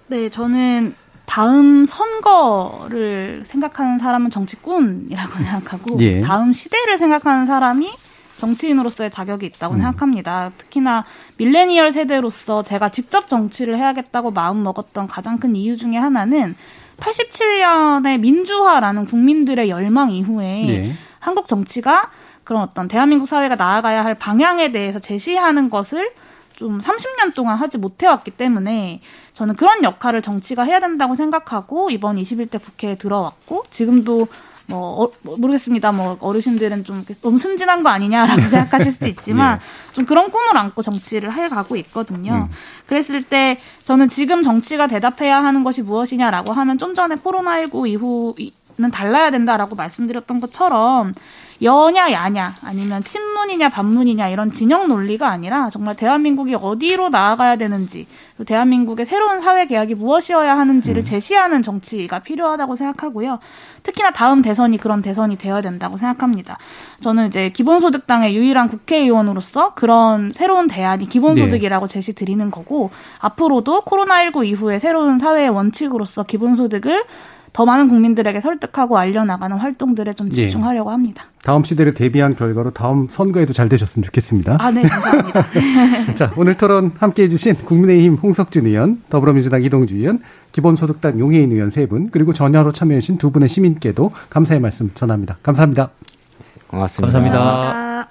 네, 저는 다음 선거를 생각하는 사람은 정치꾼이라고 생각하고 예. 다음 시대를 생각하는 사람이 정치인으로서의 자격이 있다고 음. 생각합니다. 특히나 밀레니얼 세대로서 제가 직접 정치를 해야겠다고 마음 먹었던 가장 큰 이유 중에 하나는 87년의 민주화라는 국민들의 열망 이후에 네. 한국 정치가 그런 어떤 대한민국 사회가 나아가야 할 방향에 대해서 제시하는 것을 좀 30년 동안 하지 못해왔기 때문에 저는 그런 역할을 정치가 해야 된다고 생각하고 이번 21대 국회에 들어왔고 지금도 뭐, 어, 뭐 모르겠습니다. 뭐 어르신들은 좀 너무 순진한 거 아니냐라고 생각하실 수도 있지만 예. 좀 그런 꿈을 안고 정치를 해 가고 있거든요. 음. 그랬을 때 저는 지금 정치가 대답해야 하는 것이 무엇이냐라고 하면 좀 전에 코로나19 이후는 달라야 된다라고 말씀드렸던 것처럼 여냐 야냐 아니면 친문이냐 반문이냐 이런 진영 논리가 아니라 정말 대한민국이 어디로 나아가야 되는지 대한민국의 새로운 사회 계약이 무엇이어야 하는지를 음. 제시하는 정치가 필요하다고 생각하고요. 특히나 다음 대선이 그런 대선이 되어야 된다고 생각합니다. 저는 이제 기본소득당의 유일한 국회의원으로서 그런 새로운 대안이 기본소득이라고 네. 제시 드리는 거고 앞으로도 코로나19 이후에 새로운 사회의 원칙으로서 기본소득을 더 많은 국민들에게 설득하고 알려나가는 활동들에 좀 예. 집중하려고 합니다. 다음 시대를 대비한 결과로 다음 선거에도 잘 되셨으면 좋겠습니다. 아, 네, 감사합니다. 자, 오늘 토론 함께 해주신 국민의힘 홍석준 의원, 더불어민주당 이동주 의원, 기본소득당 용혜인 의원 세 분, 그리고 전화로 참여해주신 두 분의 시민께도 감사의 말씀 전합니다. 감사합니다. 고맙습니다. 감사합니다.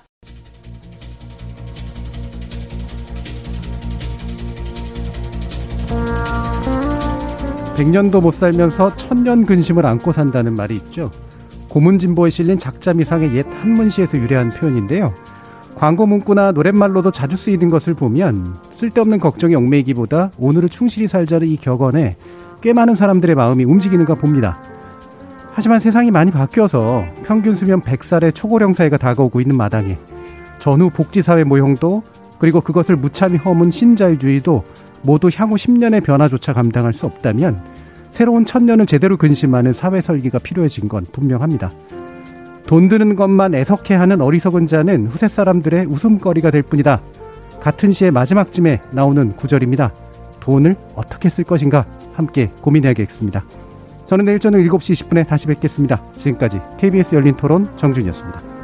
100년도 못 살면서 천년 근심을 안고 산다는 말이 있죠. 고문진보에 실린 작자미상의 옛 한문시에서 유래한 표현인데요. 광고 문구나 노랫말로도 자주 쓰이는 것을 보면 쓸데없는 걱정에 얽매이기보다 오늘을 충실히 살자는 이 격언에 꽤 많은 사람들의 마음이 움직이는가 봅니다. 하지만 세상이 많이 바뀌어서 평균 수명 100살의 초고령 사회가 다가오고 있는 마당에 전후 복지사회 모형도 그리고 그것을 무참히 허문 신자유주의도 모두 향후 10년의 변화조차 감당할 수 없다면 새로운 천년을 제대로 근심하는 사회 설계가 필요해진 건 분명합니다. 돈 드는 것만 애석해하는 어리석은 자는 후세 사람들의 웃음거리가 될 뿐이다. 같은 시의 마지막쯤에 나오는 구절입니다. 돈을 어떻게 쓸 것인가 함께 고민해야겠습니다. 저는 내일 저녁 7시 20분에 다시 뵙겠습니다. 지금까지 KBS 열린 토론 정준이었습니다.